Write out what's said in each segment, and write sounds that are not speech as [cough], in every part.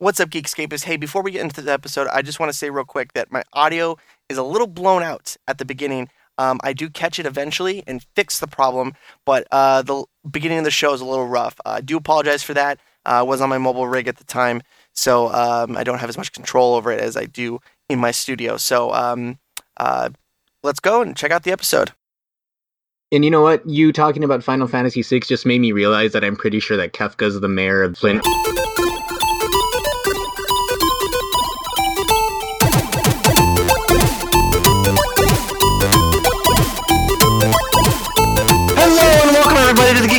What's up, Geekscapists? Hey, before we get into the episode, I just want to say real quick that my audio is a little blown out at the beginning. Um, I do catch it eventually and fix the problem, but uh, the beginning of the show is a little rough. Uh, I do apologize for that. Uh, I was on my mobile rig at the time, so um, I don't have as much control over it as I do in my studio. So um, uh, let's go and check out the episode. And you know what? You talking about Final Fantasy VI just made me realize that I'm pretty sure that Kefka's the mayor of Flint.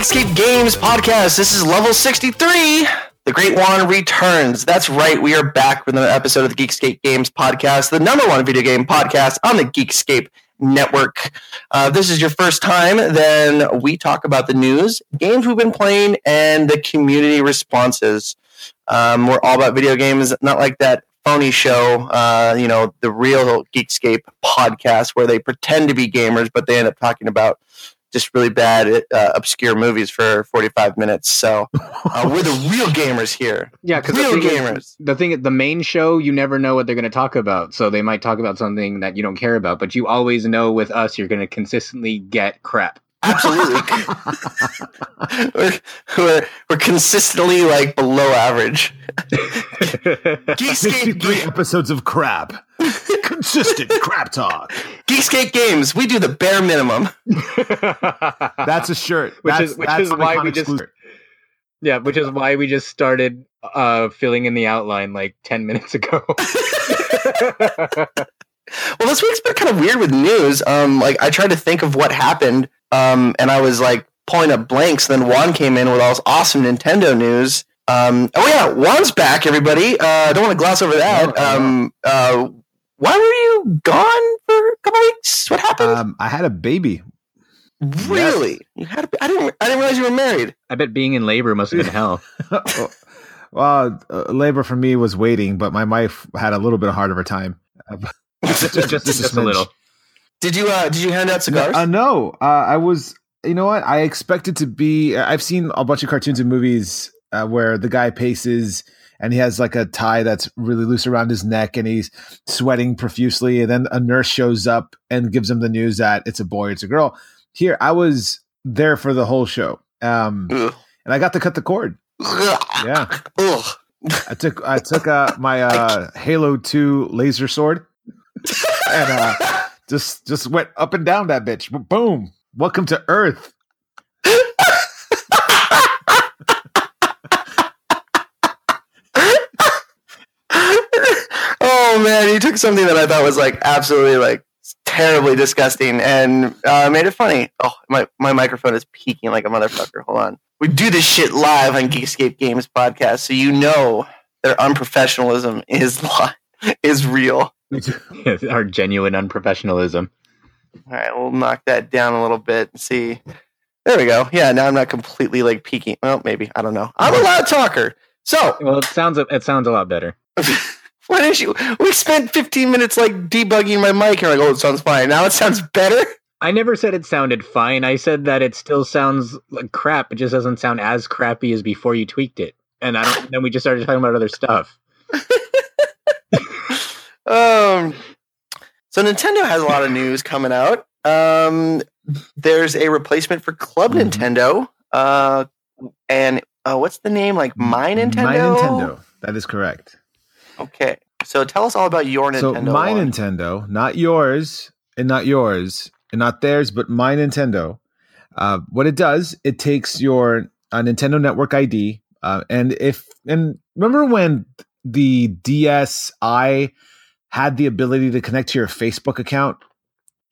Geekscape Games podcast. This is level 63. The Great One returns. That's right. We are back with another episode of the Geekscape Games podcast, the number one video game podcast on the Geekscape network. Uh, this is your first time, then we talk about the news, games we've been playing, and the community responses. Um, we're all about video games, not like that phony show, uh, you know, the real Geekscape podcast where they pretend to be gamers, but they end up talking about just really bad, uh, obscure movies for 45 minutes. So uh, we're the real [laughs] gamers here. Yeah, because real the thing gamers. Is, the thing, the main show, you never know what they're going to talk about. So they might talk about something that you don't care about, but you always know with us, you're going to consistently get crap. Absolutely. [laughs] we're, we're, we're consistently like below average. [laughs] Geekscape, 63 episodes of crap. [laughs] Consistent crap talk. Geekscape Games, we do the bare minimum. [laughs] That's a shirt. Which That's- is- which that's is why we just- exclusive. yeah, which is why we just started uh, filling in the outline like 10 minutes ago. [laughs] Well, this week's been kind of weird with news. Um, like I tried to think of what happened, um, and I was like pulling up blanks. Then Juan came in with all this awesome Nintendo news. Um, oh yeah, Juan's back, everybody. Uh, I don't want to gloss over that. No, no. Um, uh, why were you gone for a couple weeks? What happened? Um, I had a baby. really? You had? A, I didn't. I didn't realize you were married. I bet being in labor must have been hell. [laughs] well, uh, labor for me was waiting, but my wife had a little bit hard of a time. Just, [laughs] just, just, Just a a little. Did you? Uh, did you hand out cigars? Uh, no, uh, I was. You know what? I expected to be. I've seen a bunch of cartoons and movies uh, where the guy paces and he has like a tie that's really loose around his neck and he's sweating profusely, and then a nurse shows up and gives him the news that it's a boy, it's a girl. Here, I was there for the whole show, um, and I got to cut the cord. Yeah, Ugh. I took I took uh, my uh, Halo Two laser sword and uh, just just went up and down that bitch. Boom! Welcome to Earth. oh man, he took something that I thought was like absolutely like terribly disgusting and uh, made it funny. Oh, my my microphone is peaking like a motherfucker. Hold on. We do this shit live on Geekscape Games podcast, so you know their unprofessionalism is [laughs] li- is real. [laughs] Our genuine unprofessionalism. All right, we'll knock that down a little bit and see. There we go. Yeah, now I'm not completely like peaking. Well, maybe I don't know. I'm a loud talker. So Well, it sounds it sounds a lot better. [laughs] Why didn't you? We spent 15 minutes like debugging my mic. You're like, oh, it sounds fine. Now it sounds better. I never said it sounded fine. I said that it still sounds like crap. It just doesn't sound as crappy as before you tweaked it. And I don't. then we just started talking about other stuff. [laughs] Um, so Nintendo has a lot of news coming out. Um, there's a replacement for Club Mhm. Nintendo. Uh, and uh, what's the name? Like My Nintendo. My Nintendo. That is correct. Okay. So tell us all about your Nintendo. So Nintendo. my Juan. Nintendo, not yours, and not yours, and not theirs, but my Nintendo. Uh, what it does, it takes your uh, Nintendo Network ID, uh, and if and remember when the DSi had the ability to connect to your Facebook account?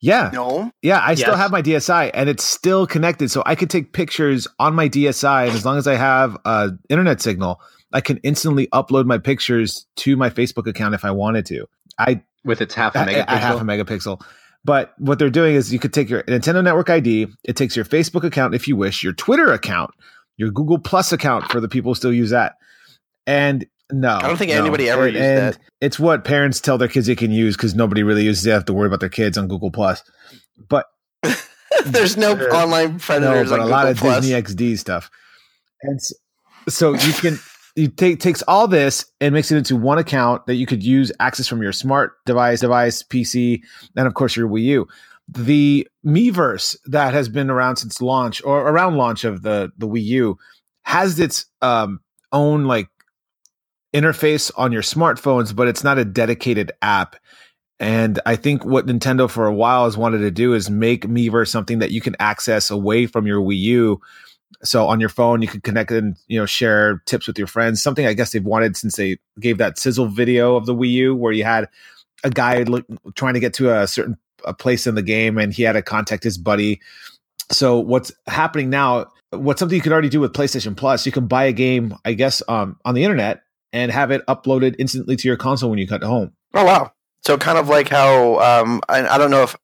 Yeah, No. yeah, I still have my DSi, and it's still connected, so I could take pictures on my DSi, and as long as I have a internet signal, I can instantly upload my pictures to my Facebook account if I wanted to. I With its half a at, megapixel. at half a megapixel. But what they're doing is you could take your Nintendo Network ID, it takes your Facebook account if you wish, your Twitter account, your Google Plus account for the people who still use that. And no, I don't think no. anybody ever And- used and that. It's what parents tell their kids they can use because nobody really uses it. They have to worry about their kids on Google Plus. But [laughs] There's no online no, predators but on a lot of Plus. Disney XD stuff. And so, so you can you take takes all this and makes it into one account that you could use access from your smart device, device, PC, and of course your Wii U. The Miiverse that has been around since launch or around launch of the the Wii U has its um, own like interface on your smartphones, but it's not a dedicated app. And I think what Nintendo for a while has wanted to do is make Miiverse something that you can access away from your Wii U. So on your phone, you can connect and you know share tips with your friends. Something I guess they've wanted since they gave that sizzle video of the Wii U, where you had a guy look, trying to get to a certain a place in the game, and he had to contact his buddy. So what's happening now? What's something you could already do with PlayStation Plus? You can buy a game, I guess, um, on the internet and have it uploaded instantly to your console when you cut home. Oh wow! So kind of like how um, I, I don't know if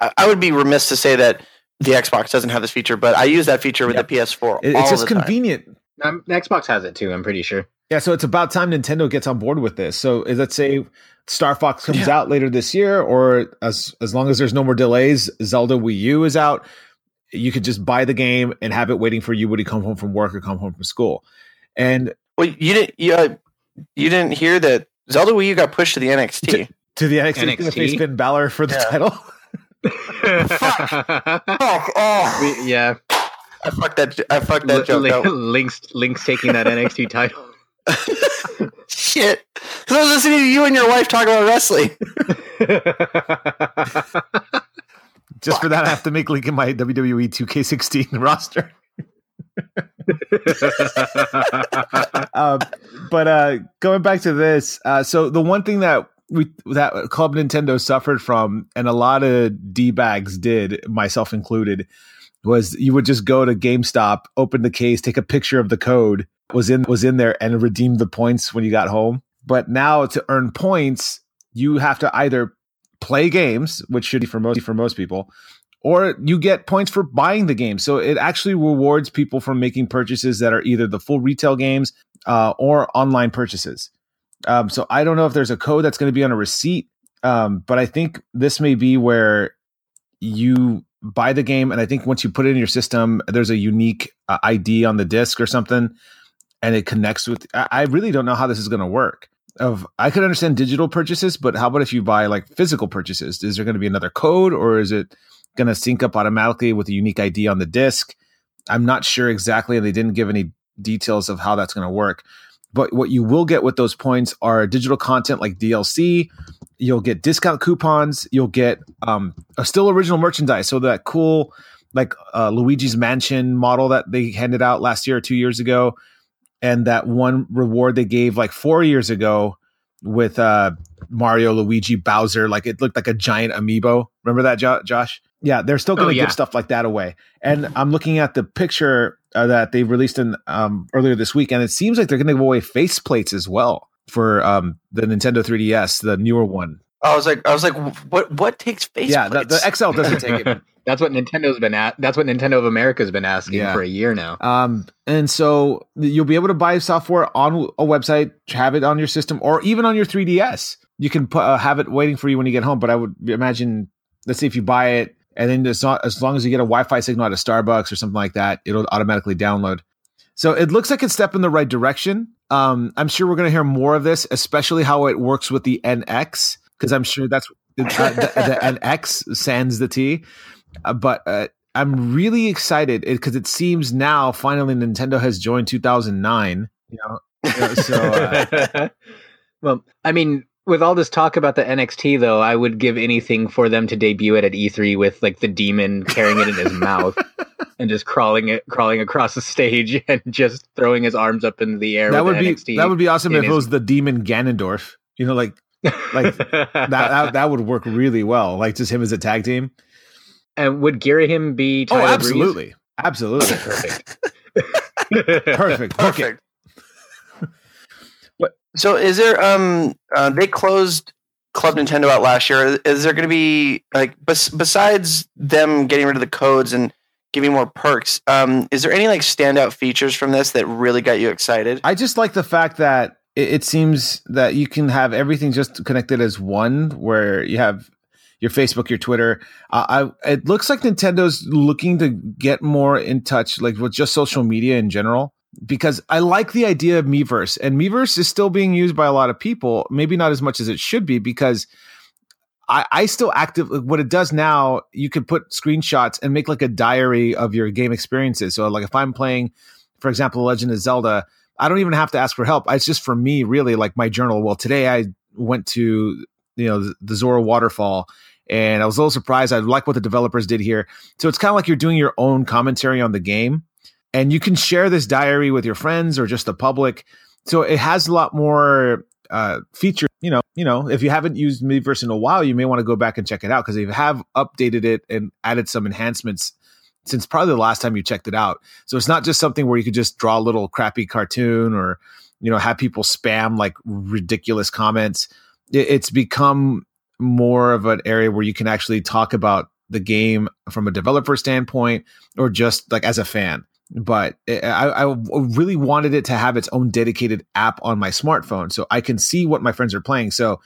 I, I would be remiss to say that the Xbox doesn't have this feature, but I use that feature with Yep. the PS4. It- all it's just the time. convenient. Um, Xbox has it too. I'm pretty sure. Yeah, so it's about time Nintendo gets on board with this. So let's say Star Fox comes Yeah. out later this year, or as as long as there's no more delays, Zelda Wii U is out. You could just buy the game and have it waiting for you when you come home from work or come home from school. And Well, you didn't. You, uh, you didn't hear that Zelda Wii U got pushed to the NXT. to the NXT, NXT? gonna face Finn Balor for the Yeah. title. [laughs] oh, oh. We- yeah, I fucked that. I fucked that joke. Li- up. Link's Link's taking that NXT [laughs] title. Shit. Because I was listening to you and your wife talk about wrestling. [laughs] Just for that, I have to make link in my WWE 2K16 [laughs] roster. uh, but uh, going back to this, uh, so the one thing that we that Club Nintendo suffered from, and a lot of d bags did, myself included, was you would just go to GameStop, open the case, take a picture of the code was in was in there, and redeem the points when you got home. But now to earn points, you have to either play games, which should be for most for most people, or you get points for buying the game. So it actually rewards people for making purchases that are either the full retail games uh, or online purchases. Um, so I don't know if there's a code that's going to be on a receipt, um, but I think this may be where you buy the game, and I think once you put it in your system, there's a unique uh, ID on the disc or something, and it connects with. I, I really don't know how this is going to work. Of I could understand digital purchases, but how about if you buy like physical purchases? Is there going to be another code, or is it going to sync up automatically with a unique ID on the disc? I'm not sure exactly, and they didn't give any details of how that's going to work. But what you will get with those points are digital content like DLC. You'll get discount coupons. You'll get um, still original merchandise. So that cool, like uh, Luigi's Mansion model that they handed out last year or two years ago, and that one reward they gave like four years ago with uh, Mario, Luigi, Bowser. Like it looked like a giant amiibo. Remember that, jo- Josh? Yeah, they're still going to Oh, yeah. give stuff like that away. And I'm looking at the picture uh, that they released in um, earlier this week, and it seems like they're going to give away faceplates as well for um, the Nintendo 3DS, the newer one. I was like, I was like, what? What takes face? yeah, the, the plates? XL doesn't take it. [laughs] that's what Nintendo's been at. That's what Nintendo of America's been asking Yeah. for a year now. Um, and so you'll be able to buy software on a website, have it on your system, or even on your 3DS. You can put, uh, have it waiting for you when you get home. But I would imagine, let's say if you buy it, and then not, as long as you get a Wi-Fi signal at a Starbucks or something like that, it'll automatically download. So it looks like it's step in the right direction. Um, I'm sure we're going to hear more of this, especially how it works with the NX, because I'm sure that's uh, the, the [laughs] NX sans the T. Uh, but uh, I'm really excited because it seems now finally Nintendo has joined 2009. You know, you know, so uh, [laughs] well, I mean, with all this talk about the NXT, though, I would give anything for them to debut it at E3 with like the demon carrying it in his [laughs] mouth and just crawling it, crawling across the stage [laughs] and just throwing his arms up in the air. that with would the be NXT that would be awesome in if it was the demon Ganondorf. You know, like like [laughs] that, that that would work really well. Like just him as a tag team. and would Girahim be? Oh, Tyler Breeze? absolutely, absolutely, perfect. perfect. Perfect. So is there? Um, uh, they closed Club Nintendo out last year. Is there going to be like bes- besides them getting rid of the codes and giving more perks? Um, is there any like standout features from this that really got you excited? I just like the fact that it, it seems that you can have everything just connected as one, where you have your Facebook, your Twitter. Uh, I, it looks like Nintendo's looking to get more in touch, like with just social media in general. Because I like the idea of Miiverse, and Miiverse is still being used by a lot of people. Maybe not as much as it should be because I, I still active what it does now. You could put screenshots and make like a diary of your game experiences. So, like if I'm playing, for example, Legend of Zelda, I don't even have to ask for help. It's just for me, really, like my journal. Well, today I went to you know the Zora waterfall and I was a little surprised. I like what the developers did here. So it's kind of like you're doing your own commentary on the game, and you can share this diary with your friends or just the public. So it has a lot more uh, feature. You know, you know, if you haven't used Miiverse in a while, you may want to go back and check it out because they have updated it and added some enhancements since probably the last time you checked it out. So it's not just something where you could just draw a little crappy cartoon or you know have people spam like ridiculous comments. It's become more of an area where you can actually talk about the game from a developer standpoint or just like as a fan. But I, I really wanted it to have its own dedicated app on my smartphone so I can see what my friends are playing. So,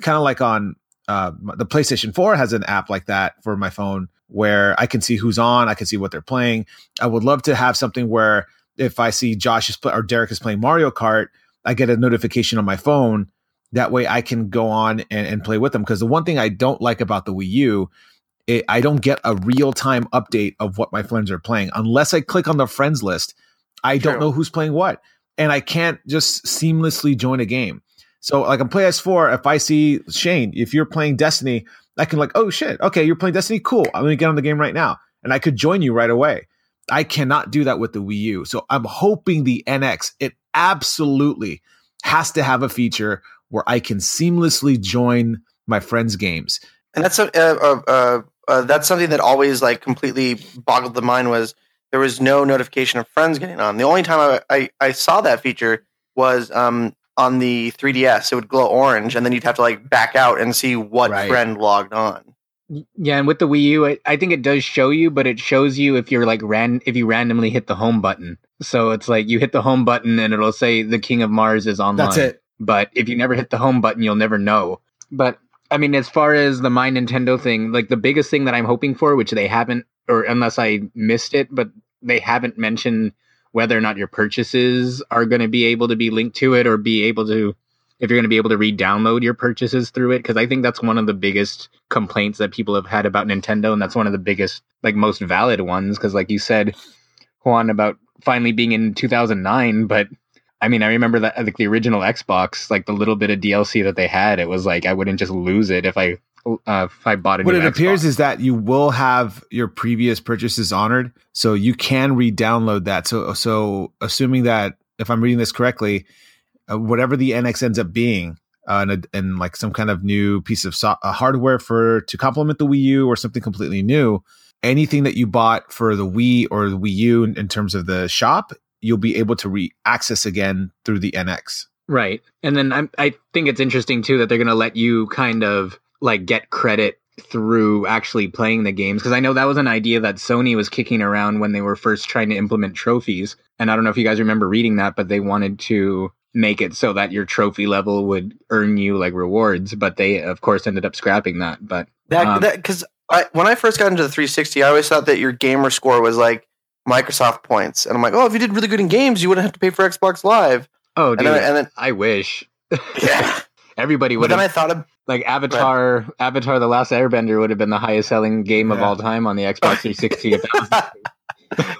kind of like on uh, the PlayStation 4 has an app like that for my phone where I can see who's on, I can see what they're playing. I would love to have something where if I see Josh is play- or Derek is playing Mario Kart, I get a notification on my phone that way I can go on and, and play with them. Because the one thing I don't like about the Wii U, it, I don't get a real time update of what my friends are playing unless I click on the friends list. I True. don't know who's playing what, and I can't just seamlessly join a game. So, like, I'm playing S4. If I see Shane, if you're playing Destiny, I can like, oh shit, okay, you're playing Destiny, cool. I'm gonna get on the game right now, and I could join you right away. I cannot do that with the Wii U. So I'm hoping the NX it absolutely has to have a feature where I can seamlessly join my friends' games. And that's a, uh, uh, uh, that's something that always like completely boggled the mind was there was no notification of friends getting on. The only time I, I, I saw that feature was um, on the 3DS. It would glow orange, and then you'd have to like back out and see what right. friend logged on. Yeah, and with the Wii U, I, I, think it does show you, but it shows you if you're like ran if you randomly hit the home button. So it's like you hit the home button and it'll say the King of Mars is online. That's it. But if you never hit the home button, you'll never know. But I mean, as far as the My Nintendo thing, like the biggest thing that I'm hoping for, which they haven't, or unless I missed it, but they haven't mentioned whether or not your purchases are going to be able to be linked to it or be able to, if you're going to be able to re-download your purchases through it. Because I think that's one of the biggest complaints that people have had about Nintendo, and that's one of the biggest, like most valid ones. Because like you said, Juan, about finally being in 2009, but I mean, I remember that like the original Xbox, like the little bit of DLC that they had, it was like I wouldn't just lose it if I uh, if I bought it. What it Xbox. appears is that you will have your previous purchases honored, so you can re-download that. So, so assuming that if I'm reading this correctly, uh, whatever the NX ends up being, uh, and, and like some kind of new piece of so- uh, hardware for to complement the Wii U or something completely new, anything that you bought for the Wii or the Wii U in, in terms of the shop you'll be able to re-access again through the NX. Right. And then I'm, I think it's interesting too that they're going to let you kind of like get credit through actually playing the games because I know that was an idea that Sony was kicking around when they were first trying to implement trophies. And I don't know if you guys remember reading that, but they wanted to make it so that your trophy level would earn you like rewards, but they of course ended up scrapping that. But that um, because when I first got into the 360, I always thought that your gamer score was like Microsoft points. And I'm like, oh, if you did really good in games, you wouldn't have to pay for Xbox Live. Oh, dude, and then, and then I wish. [laughs] Yeah. [laughs] Everybody would. But then I thought of like Avatar. But, Avatar: The Last Airbender would have been the highest selling game yeah. of all time on the Xbox [laughs] 360.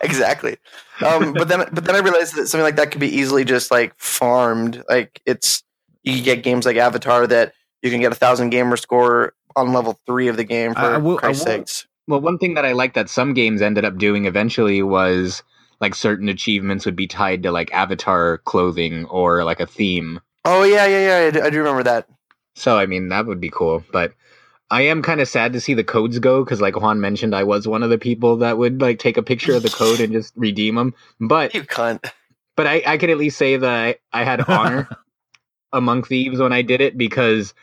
exactly. Um, but then, but then I realized that something like that could be easily just like farmed. Like it's you get games like Avatar that you can get a thousand gamer score on level three of the game for I will, Christ's sakes. Well, one thing that I like that some games ended up doing eventually was like certain achievements would be tied to like avatar clothing or like a theme. Oh yeah, yeah, yeah. I do, I do remember that. So I mean, that would be cool, but I am kind of sad to see the codes go because, like Juan mentioned, I was one of the people that would like take a picture of the code and just redeem them. But you cunt. But I, I can at least say that I, I had honor [laughs] among thieves when I did it because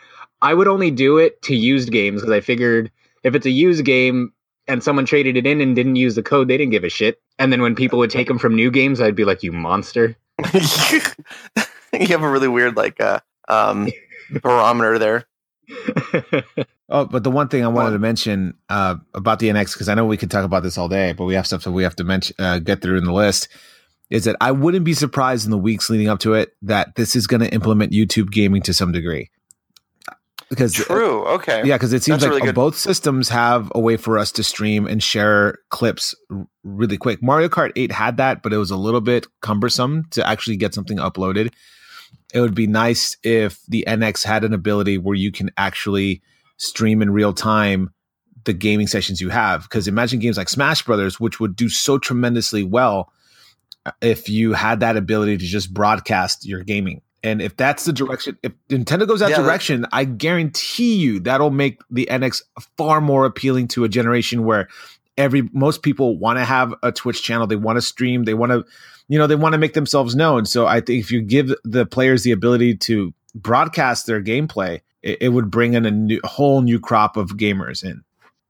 I would only do it to used games because I figured if it's a used game, and someone traded it in and didn't use the code, they didn't give a shit. And then when people would take them from new games, I'd be like, "You monster!" [laughs] you have a really weird like uh, um, [laughs] barometer there. [laughs] oh, but the one thing I wanted to mention uh, about the NX because I know we could talk about this all day, but we have stuff that we have to mention uh, get through in the list. is that I wouldn't be surprised in the weeks leading up to it that this is going to implement YouTube gaming to some degree. Because True. Okay. yeah, because it seems That's like really both systems have a way for us to stream and share clips r- really quick. Mario Kart 8 had that, but it was a little bit cumbersome to actually get something uploaded. It would be nice if the NX had an ability where you can actually stream in real time the gaming sessions you have. Because imagine games like Smash Brothers, which would do so tremendously well uh, if you had that ability to just broadcast your gaming. And if that's the direction, if Nintendo goes that Yeah, direction, I guarantee you that'll make the NX far more appealing to a generation where every most people want to have a Twitch channel, they want to stream, they want to, you know, they want to make themselves known. So I think if you give the players the ability to broadcast their gameplay, it, it would bring in a new, whole new crop of gamers in.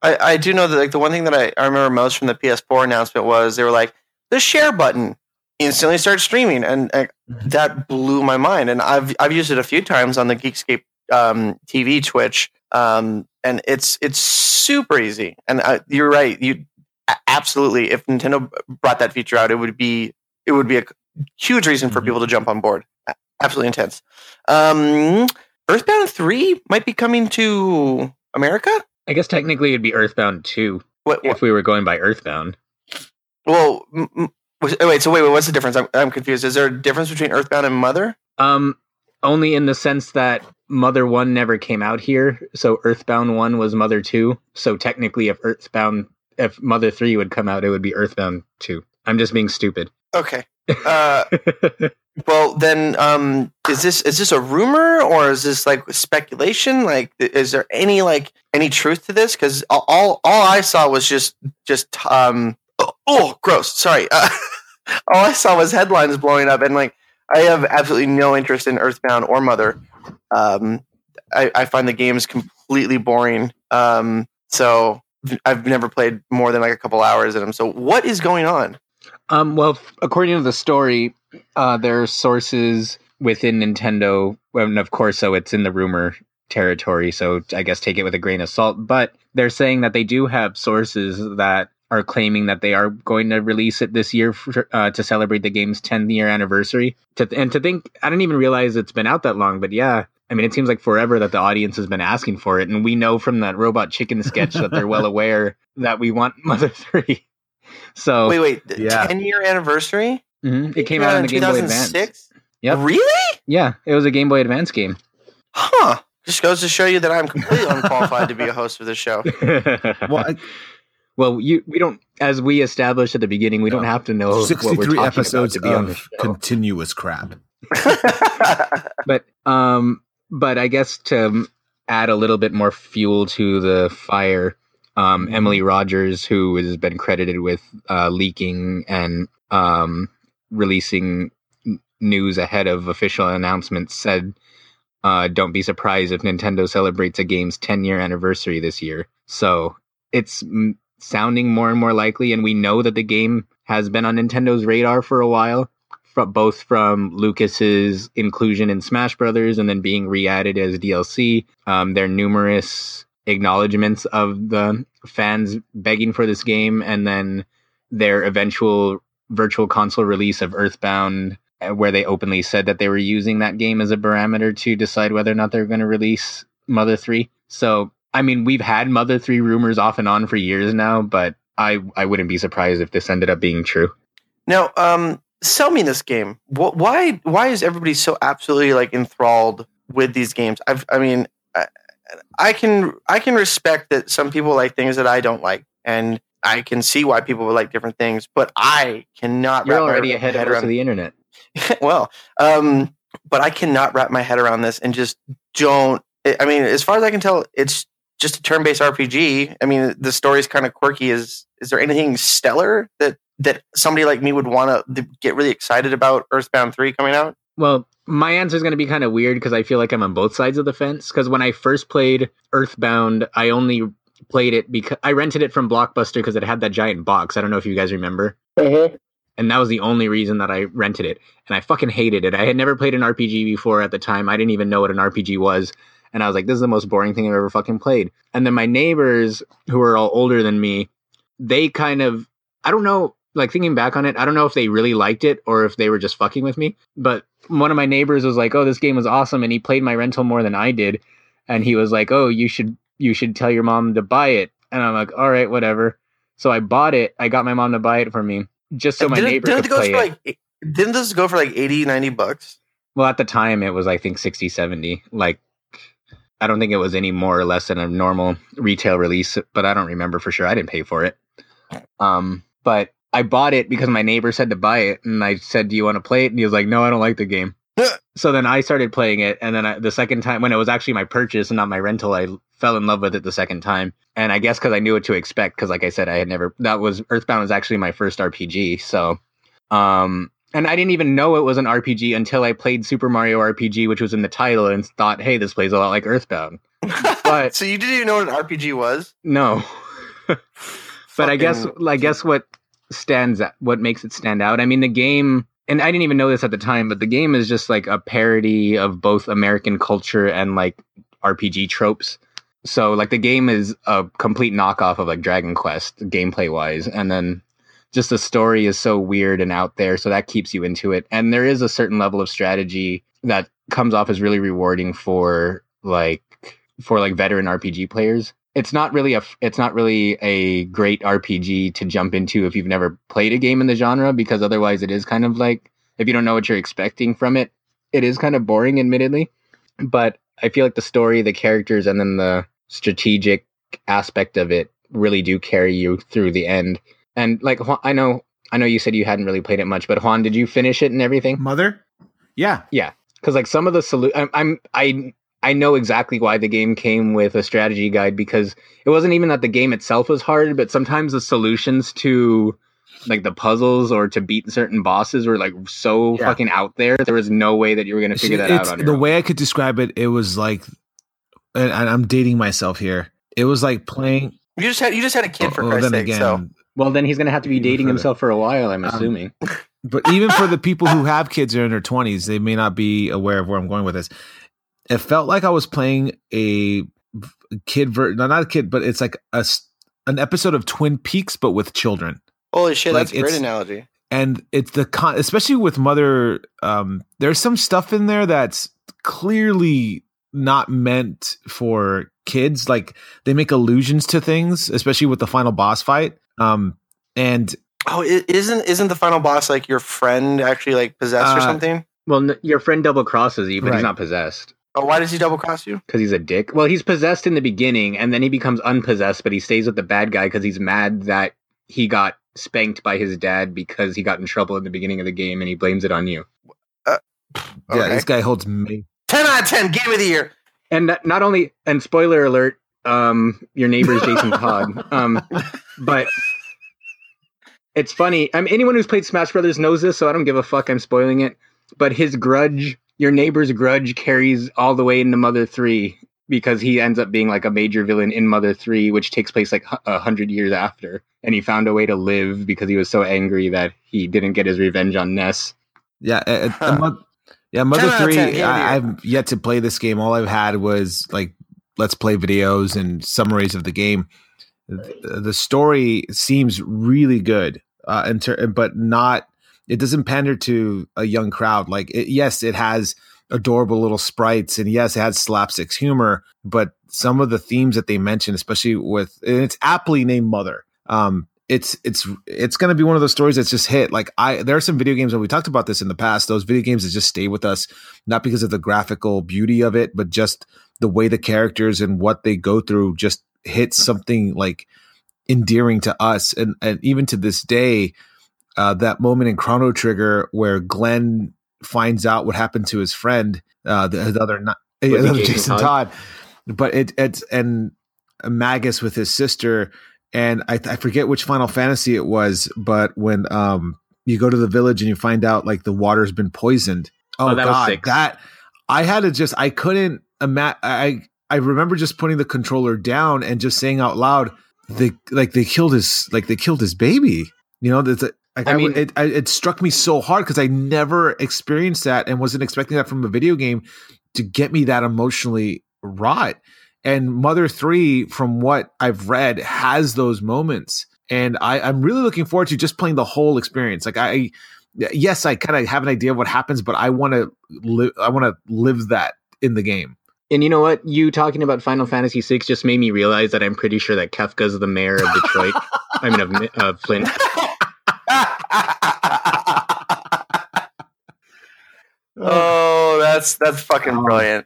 I, I do know that like the one thing that I, I remember most from the PS4 announcement was they were like the share button instantly start streaming, and uh, Mhm. that blew my mind. And I've I've used it a few times on the Geekscape um, TV Twitch, um, and it's it's super easy. And uh, you're right, you absolutely. If Nintendo brought that feature out, it would be it would be a huge reason for Mhm. people to jump on board. Absolutely intense. Um, Earthbound three might be coming to America. I guess technically it'd be Earthbound 2 What, what if we were going by Earthbound. Well, m- oh, wait. So wait, wait. What's the difference? I'm, I'm confused. Is there a difference between Earthbound and Mother? Um, only in the sense that Mother 1 never came out here, so Earthbound 1 was Mother 2. So technically, if Earthbound, if Mother 3 would come out, it would be Earthbound 2. I'm just being stupid. Okay. Uh, [laughs] well, then, um, is this is this a rumor or is this like speculation? Like, is there any like any truth to this? Because all, all all I saw was just just um. Oh, gross. Sorry. Uh, [laughs] all I saw was headlines blowing up, and like I have absolutely no interest in Earthbound or Mother. Um, I, I find the games completely boring. Um, so I've never played more than like a couple hours in them. So what is going on? Um, well, according to the story, uh, there are sources within Nintendo, and of course, so it's in the rumor territory. So I guess take it with a grain of salt. But they're saying that they do have sources that are claiming that they are going to release it this year for, uh, to celebrate the game's 10th year anniversary. To, and to think, I didn't even realize it's been out that long. But yeah, I mean, it seems like forever that the audience has been asking for it, and we know from that Robot Chicken sketch that they're well [laughs] aware that we want Mother Three. [laughs] So Wait, wait, Yeah. ten year anniversary? Mhm. It came out in the Game Boy Advance. 2006? Yep. Really? Yeah, it was a Game Boy Advance game. Huh. Just goes to show you that I'm completely unqualified to be a host for this show. [laughs] Well, I, well, you we don't, as we established at the beginning, we don't have to know what we're 63 episodes about to be on of show. continuous crap. [laughs] but um, but I guess to add a little bit more fuel to the fire, um, Emily Rogers, who has been credited with uh, leaking and um, releasing news ahead of official announcements, said, uh, "Don't be surprised if Nintendo celebrates a game's 10 year anniversary this year." So it's sounding more and more likely, and we know that the game has been on Nintendo's radar for a while fro- both from Lucas's inclusion in Smash Brothers and then being re-added as DLC. Um, there are numerous acknowledgments of the fans begging for this game, and then their eventual virtual console release of Earthbound, uh, where they openly said that they were using that game as a barometer to decide whether or not they're going to release Mother Three. So, I mean, we've had Mother Three rumors off and on for years now, but I I wouldn't be surprised if this ended up being true. now, um, sell me this game. Why? Why is everybody so absolutely like enthralled with these games? I've, I mean, I, I can I can respect that some people like things that I don't like, and I can see why people would like different things. But I cannot. You're wrap my already ahead head of around of the internet. [laughs] well, um, but I cannot wrap my head around this and just don't. I mean, as far as I can tell, it's just a turn-based RPG. I mean, the story is kind of quirky. Is is there anything stellar that that somebody like me would want to get really excited about Earthbound three coming out? Well, my answer is going to be kind of weird because I feel like I'm on both sides of the fence. Because when I first played Earthbound, I only played it because I rented it from Blockbuster because it had that giant box. I don't know if you guys remember. Mm-hmm. And that was the only reason that I rented it. And I fucking hated it. I had never played an RPG before at the time. I didn't even know what an RPG was. And I was like, this is the most boring thing I've ever fucking played. And then my neighbors, who are all older than me, they kind of, I don't know, like thinking back on it, I don't know if they really liked it or if they were just fucking with me. But one of my neighbors was like, "Oh, this game was awesome," and he played my rental more than I did, and he was like, "Oh, you should you should tell your mom to buy it." And I'm like, "All right, whatever." So I bought it. I got my mom to buy it for me just so my didn't, neighbor didn't could play it. like didn't this go for like 80 90 bucks Well, at the time it was I think 60 70. Like I don't think it was any more or less than a normal retail release, but I don't remember for sure. I didn't pay for it. Um, but I bought it because my neighbor said to buy it and I said, "Do you want to play it?" And he was like, "No, I don't like the game." [laughs] so then I started playing it and then I, the second time when it was actually my purchase and not my rental, I fell in love with it the second time. And I guess cuz I knew what to expect cuz like I said I had never that was Earthbound was actually my first RPG. So um and I didn't even know it was an RPG until I played Super Mario RPG, which was in the title, and thought, "Hey, this plays a lot like Earthbound." But- [laughs] so you didn't even know what an rpg was No, [laughs] but I guess I guess what stands out, what makes it stand out. I mean, the game, and I didn't even know this at the time, but the game is just like a parody of both American culture and like RPG tropes. So like the game is a complete knockoff of like Dragon Quest gameplay wise, and then just the story is so weird and out there, so that keeps you into it. And there is a certain level of strategy that comes off as really rewarding for like for like veteran RPG players. It's not really a it's not really a great RPG to jump into if you've never played a game in the genre because otherwise it is kind of like if you don't know what you're expecting from it, it is kind of boring admittedly. But I feel like the story, the characters and then the strategic aspect of it really do carry you through the end. And like I know I know you said you hadn't really played it much, but Juan, did you finish it and everything? Mother? Yeah. Yeah. because like some of the solu- I'm, I'm I I know exactly why the game came with a strategy guide because it wasn't even that the game itself was hard, but sometimes the solutions to like the puzzles or to beat certain bosses were like so Yeah. fucking out there. There was no way that you were going to figure that out It's- on your the own. way I could describe it, it was like, and and I'm dating myself here. It was like playing. you just had you just had a kid for oh, oh christ's then sake again, so well, then he's going to have to be Even dating further. himself for a while. I'm Um, assuming. [laughs] but even for the people who have kids who are in their 20s, they may not be aware of where I'm going with this. It felt like I was playing a kid ver no, not a kid, but it's like a s- an episode of Twin Peaks, but with children. holy shit Like, that's a great analogy and it's the con especially with mother um there's some stuff in there that's clearly not meant for kids like they make allusions to things especially with the final boss fight um and oh is isn't isn't the final boss like your friend actually like possessed or Uh, something Well, n- your friend double crosses you, but Right. he's not possessed. oh why does he double cross you Because he's a dick. Well, he's possessed in the beginning, and then he becomes unpossessed, but he stays with the bad guy because he's mad that he got spanked by his dad because he got in trouble in the beginning of the game, and he blames it on you. yeah Okay. this guy holds me 10 out of 10 game of the year And not- not only, and spoiler alert, um, your neighbor's Jason [laughs] Todd. Um, but it's funny. I mean, anyone who's played Smash Brothers knows this, so I don't give a fuck. I'm spoiling it. But his grudge, your neighbor's grudge, carries all the way into Mother Three because he ends up being like a major villain in Mother Three, which takes place like a hundred years after. And he found a way to live because he was so angry that he didn't get his revenge on Ness. yeah uh, uh, Huh. Yeah mother 10 out of 3 10, I, i've yet to play this game all i've had was like let's play videos and summaries of the game the, story seems really good uh but not it doesn't pander to a young crowd. Like it, yes it has adorable little sprites and yes it has slapstick humor but some of the themes that they mention especially with and it's aptly named mother um it's it's it's going to be one of those stories that's just hit. Like i there are some video games and we talked about this in the past those video games that just stay with us not because of the graphical beauty of it but just the way the characters and what they go through just hits something like endearing to us and and even to this day uh that moment in chrono trigger where glenn finds out what happened to his friend uh the, the other not the other Jason Todd? todd but it it's and magus with his sister and I, I forget which final fantasy it was but when um you go to the village and you find out like the water's been poisoned oh, Oh, that was god six. that i had to just i couldn't imagine i i remember just putting the controller down and just saying out loud they like they killed his like they killed his baby you know that's a, like I I, mean- it, I, it struck me so hard because I never experienced that and wasn't expecting that from a video game to get me that emotionally wrought. And Mother 3, from what I've read, has those moments. and I, I'm really looking forward to just playing the whole experience. Like I, yes, I kind of have an idea of what happens, but I want to live. I want to live that in the game. And you know what? You talking about Final Fantasy VI just made me realize that I'm pretty sure that Kefka's the mayor of Detroit. [laughs] I mean, of, of Flint. [laughs] oh, that's that's fucking brilliant.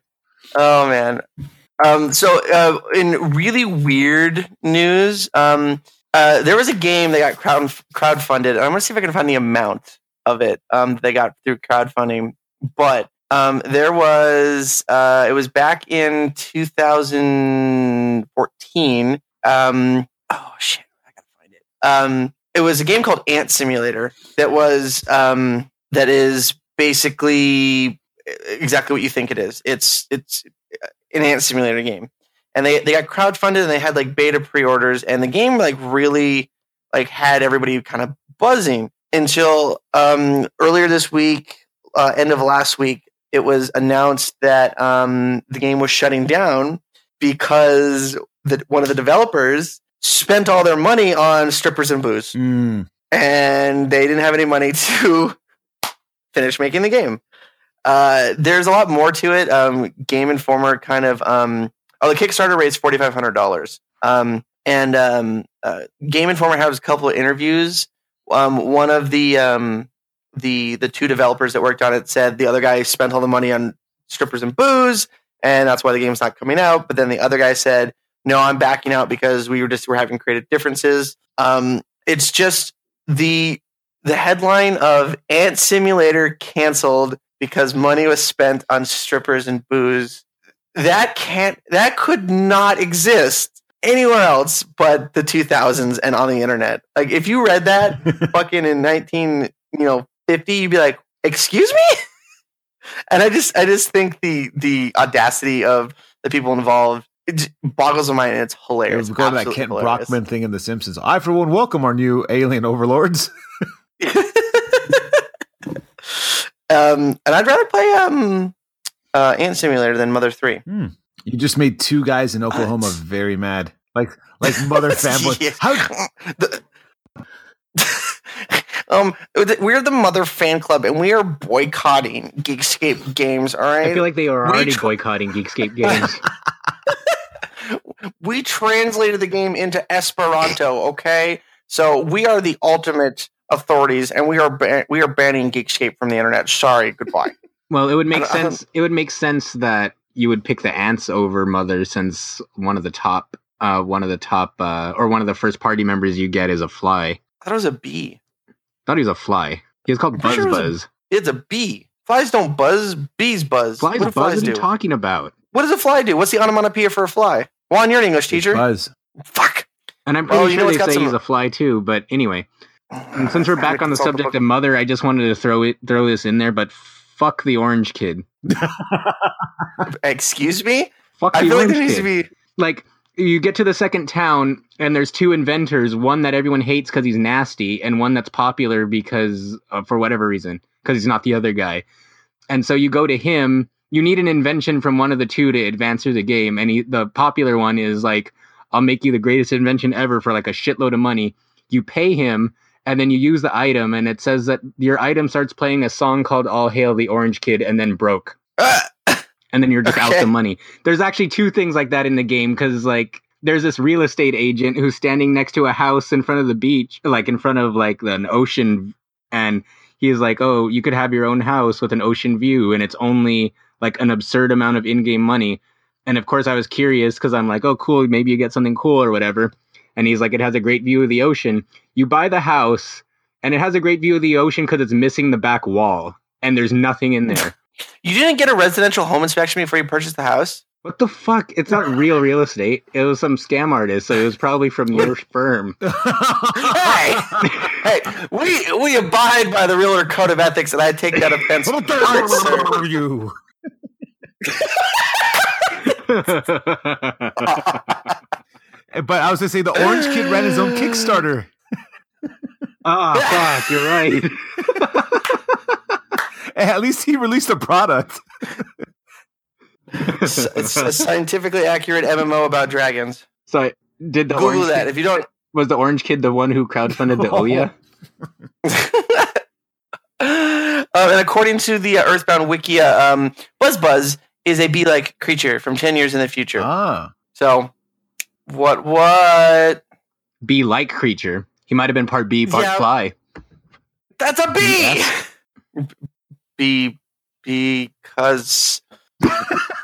Oh man. Um, so uh, in really weird news, um, uh, there was a game that got crowd crowdfunded. I'm gonna see if I can find the amount of it um, they got through crowdfunding. But um, there was uh, it was back in 2014. Um, oh shit, I gotta find it. Um, it was a game called Ant Simulator that was um, that is basically exactly what you think it is. It's it's an ant simulator game, and they they got crowdfunded and they had like beta pre-orders, and the game like really like had everybody kind of buzzing until um, earlier this week, uh, end of last week, it was announced that um, the game was shutting down because the, one of the developers spent all their money on strippers and booze, Mm. and they didn't have any money [laughs] to finish making the game. Uh, there's a lot more to it. Um, Game Informer kind of um, oh the Kickstarter raised forty five hundred dollars. Um, and um, uh, Game Informer has a couple of interviews. Um, one of the um, the the two developers that worked on it said the other guy spent all the money on strippers and booze, and that's why the game's not coming out. But then the other guy said, "No, I'm backing out because we were just we're having creative differences." Um, it's just the the headline of Ant Simulator canceled because money was spent on strippers and booze. That can't that could not exist anywhere else but the 2000s and on the internet. Like if you read that [laughs] fucking in 19, you know, 50, you'd be like, "Excuse me?" [laughs] and I just I just think the the audacity of the people involved it boggles my mind it's It hilarious. was going to that Kent hilarious. Brockman thing in The Simpsons. I, for one, welcome our new alien overlords. [laughs] [laughs] um, and I'd rather play um, uh, Ant Simulator than Mother Three. You just made two guys in Oklahoma very mad. Like like mother family. Yeah. How The- um, we're the Mother fan club, and we are boycotting Geekscape games. All right, I feel like they are already tr- boycotting Geekscape games. [laughs] [laughs] we translated the game into Esperanto. Okay, so we are the ultimate authorities, and we are ban- we are banning Geekscape from the internet. Sorry, goodbye. [laughs] Well, it would make I don't- I don't- sense. It would make sense that you would pick the ants over mother, since one of the top, uh, one of the top, uh, or one of the first party members you get is a fly. I thought it was a bee. Thought he was a fly. He was called I'm Buzz sure it Buzz. It's a bee. Flies don't buzz. Bees buzz. Flies what do buzz. flies What are do? you talking about? what does a fly do? What's the onomatopoeia for a fly? Juan, you're an English teacher. Buzz. Fuck. And I'm pretty Well, you know sure it's they got say some- he's a fly too. But anyway, and since we're [sighs] back on the subject of mother, I just wanted to throw it, throw this in there. But fuck the orange kid. [laughs] Excuse me. Fuck I the feel like orange there needs kid. to be. like you get to the second town and there's two inventors one that everyone hates because he's nasty and one that's popular because uh, for whatever reason because he's not the other guy. And so you go to him you need an invention from one of the two to advance through the game and he, the popular one is like i'll make you the greatest invention ever for like a shitload of money. You pay him and then you use the item and it says that your item starts playing a song called all hail the orange kid and then broke. Ah! And then you're just out the money. There's actually two things like that in the game because like there's this real estate agent who's standing next to a house in front of the beach, like in front of like an ocean, and he's like, "Oh, you could have your own house with an ocean view, and it's only like an absurd amount of in-game money." And of course, I was curious because I'm like, "Oh, cool, maybe you get something cool or whatever." And he's like, "It has a great view of the ocean." You buy the house, and it has a great view of the ocean because it's missing the back wall, and there's nothing in there. You didn't get a residential home inspection before you purchased the house. What the fuck? It's not real real estate. It was some scam artist, so it was probably from [laughs] your firm. [laughs] Hey, hey, we we abide by the realtor code of ethics, and I take that offense. hard, sir. you. [laughs] But I was gonna say the orange kid ran his own Kickstarter. Ah, fuck, you're right. At least he released a product. it's, it's a scientifically accurate MMO about dragons. So did the Google that kid, if you don't. Was the orange kid the one who crowdfunded the [laughs] Ouya? [laughs] um, and according to the uh, Earthbound Wikia, um, Buzz Buzz is a bee-like creature from ten years in the future. Ah, So, what? What? Bee like creature. He might have been part bee, part Yeah. fly. That's a bee. Yes. [laughs] Bee because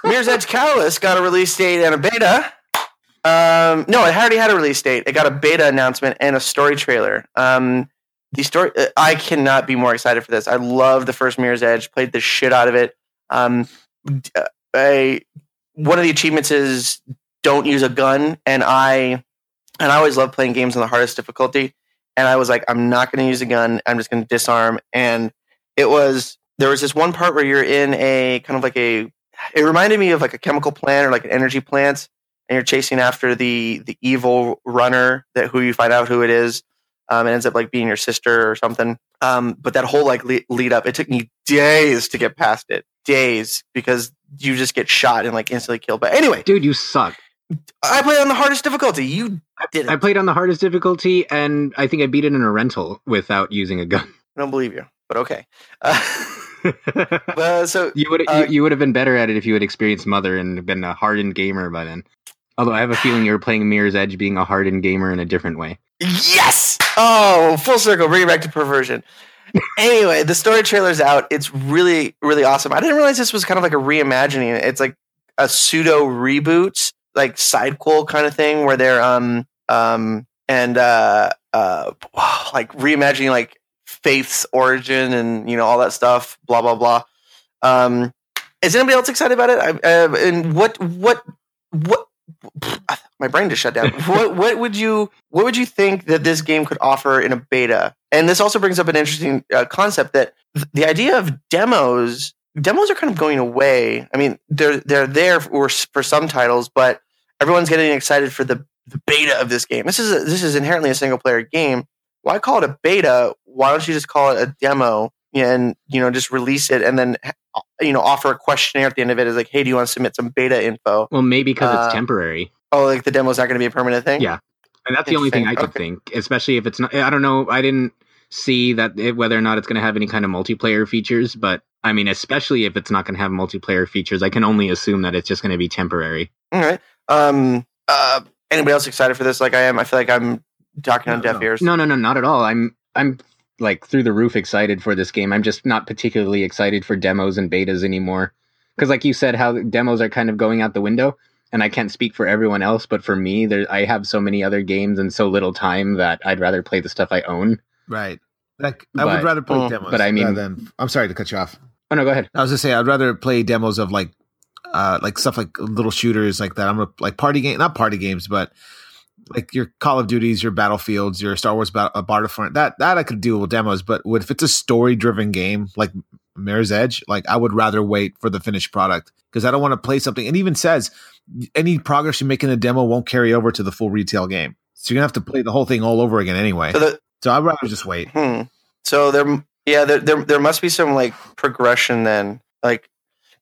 Mirror's Edge Catalyst got a release date and a beta. Um, no, it already had a release date. It got a beta announcement and a story trailer. Um, the story, uh, I cannot be more excited for this. I love the first Mirror's Edge. Played the shit out of it. Um, uh, I, one of the achievements is don't use a gun, and I, and I always love playing games on the hardest difficulty. And I was like, I'm not going to use a gun. I'm just going to disarm. And it was there was this one part where you're in a kind of like a it reminded me of like a chemical plant or like an energy plant and you're chasing after the the evil runner that who you find out who it is um, it ends up like being your sister or something. Um, but that whole like lead, lead up it took me days to get past it days because you just get shot and like instantly killed. But anyway. Dude, you suck. i played on the hardest difficulty. You didn't I played on the hardest difficulty, and I think I beat it in a rental without using a gun. I don't believe you but okay. uh, [laughs] [laughs] uh, so you would Uh, you, you would have been better at it if you had experienced Mother and been a hardened gamer by then. Although I have a feeling you were playing Mirror's Edge being a hardened gamer in a different way. Yes! Oh, full circle. Bring it back to perversion. anyway, the story trailer's out. It's really, really awesome. I didn't realize this was kind of like a reimagining. It's like a pseudo reboot, like sidequel kind of thing, where they're um um and uh uh [sighs] like reimagining like Faith's origin and you know all that stuff. Blah blah blah. Um, is anybody else excited about it? I, uh, and what what what? [sighs] My brain just shut down. [laughs] what what would you what would you think that this game could offer in a beta? And this also brings up an interesting uh, concept that th- the idea of demos demos are kind of going away. I mean, they're they're there for, for some titles, but everyone's getting excited for the, the beta of this game. This is a, this is inherently a single player game. Why call it a beta? Why don't you just call it a demo and you know just release it and then you know offer a questionnaire at the end of it? Is like, hey, do you want to submit some beta info? Well, maybe because Uh, it's temporary, Oh, like the demo's not going to be a permanent thing. Yeah. and that's the only thing I could Interesting. think. Especially if it's not. I don't know. I didn't see that it, whether or not it's going to have any kind of multiplayer features. But I mean, especially if it's not going to have multiplayer features, I can only assume that it's just going to be temporary. All right. Um. Uh. Anybody else excited for this? Like I am. I feel like I'm talking on deaf no. ears. No, no, no, not at all. I'm I'm like through the roof excited for this game. I'm just not particularly excited for demos and betas anymore. Because, like you said, how demos are kind of going out the window, and I can't speak for everyone else, but for me, there I have so many other games and so little time that I'd rather play the stuff I own. right. Like I But- would rather play Mm, demos. but I mean- rather than I'm sorry to cut you off. Oh no, go ahead. I was gonna say I'd rather play demos of like, uh, like stuff like little shooters like that. I'm a, like party game, not party games, but like your Call of Duties, your Battlefields, your Star Wars Battle, uh, Battlefront. That that I could do with demos, but if it's a story driven game like Mirror's Edge? Like I would rather wait for the finished product because I don't want to play something. It even says any progress you make in the demo won't carry over to the full retail game. So you're gonna have to play the whole thing all over again anyway. So the So I'd rather just wait. hmm. So there. Yeah. There. There. There must be some like progression then. Like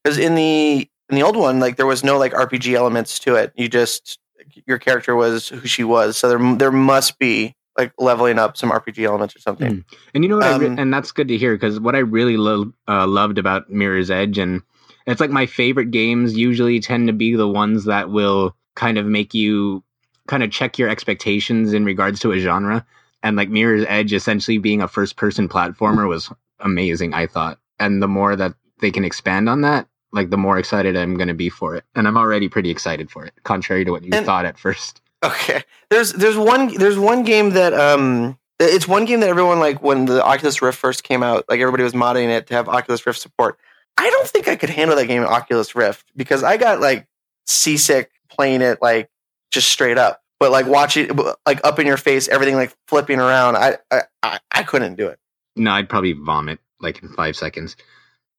because in the in the old one, like there was no like RPG elements to it. You just your character was who she was. So there there must be like leveling up some RPG elements or something. And you know what? I re- Um, and that's good to hear because what I really lo- uh, loved about Mirror's Edge, and it's like my favorite games usually tend to be the ones that will kind of make you kind of check your expectations in regards to a genre. And like Mirror's Edge, essentially being a first person platformer was amazing, I thought. And the more that they can expand on that, like the more excited I'm going to be for it. And I'm already pretty excited for it, contrary to what you And- thought at first. Okay. There's there's one there's one game that um it's one game that everyone like when the Oculus Rift first came out, like everybody was modding it to have Oculus Rift support. I don't think I could handle that game in Oculus Rift because I got like seasick playing it like just straight up. But like watching like up in your face, everything like flipping around, I I I, I couldn't do it. No, I'd probably vomit like in five seconds.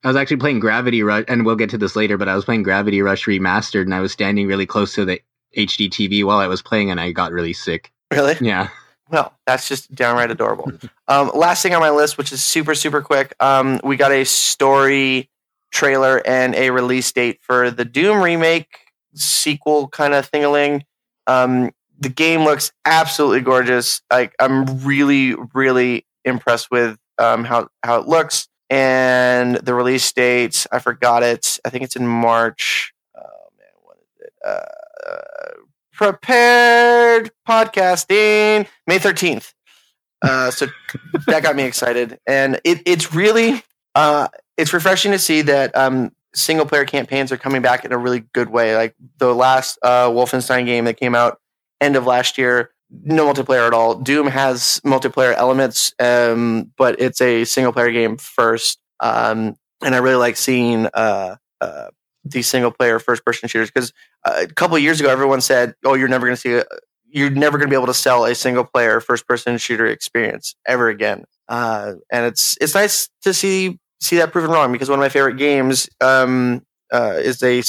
I was actually playing Gravity Rush, and we'll get to this later, but I was playing Gravity Rush Remastered, and I was standing really close to the HD TV while I was playing, and I got really sick. Really? Yeah. Well, that's just downright adorable. um, last thing on my list, which is super, super quick, um, we got a story trailer and a release date for the Doom remake sequel kind of thingaling. Um, the game looks absolutely gorgeous. Like I'm really, really impressed with um, how how it looks and the release date. I forgot it. I think it's in March. Oh man, what is it? Uh, prepared podcasting May thirteenth. Uh, so that got me excited, and it, it's really uh, it's refreshing to see that um, single player campaigns are coming back in a really good way. Like the last uh, Wolfenstein game that came out end of last year, no multiplayer at all. Doom has multiplayer elements, um, but it's a single player game first. Um, and I really like seeing uh, uh, these single player first person shooters because uh, a couple years ago, everyone said, "Oh, you're never going to see a, you're never going to be able to sell a single player first person shooter experience ever again." Uh, and it's it's nice to see see that proven wrong because one of my favorite games um, uh, is a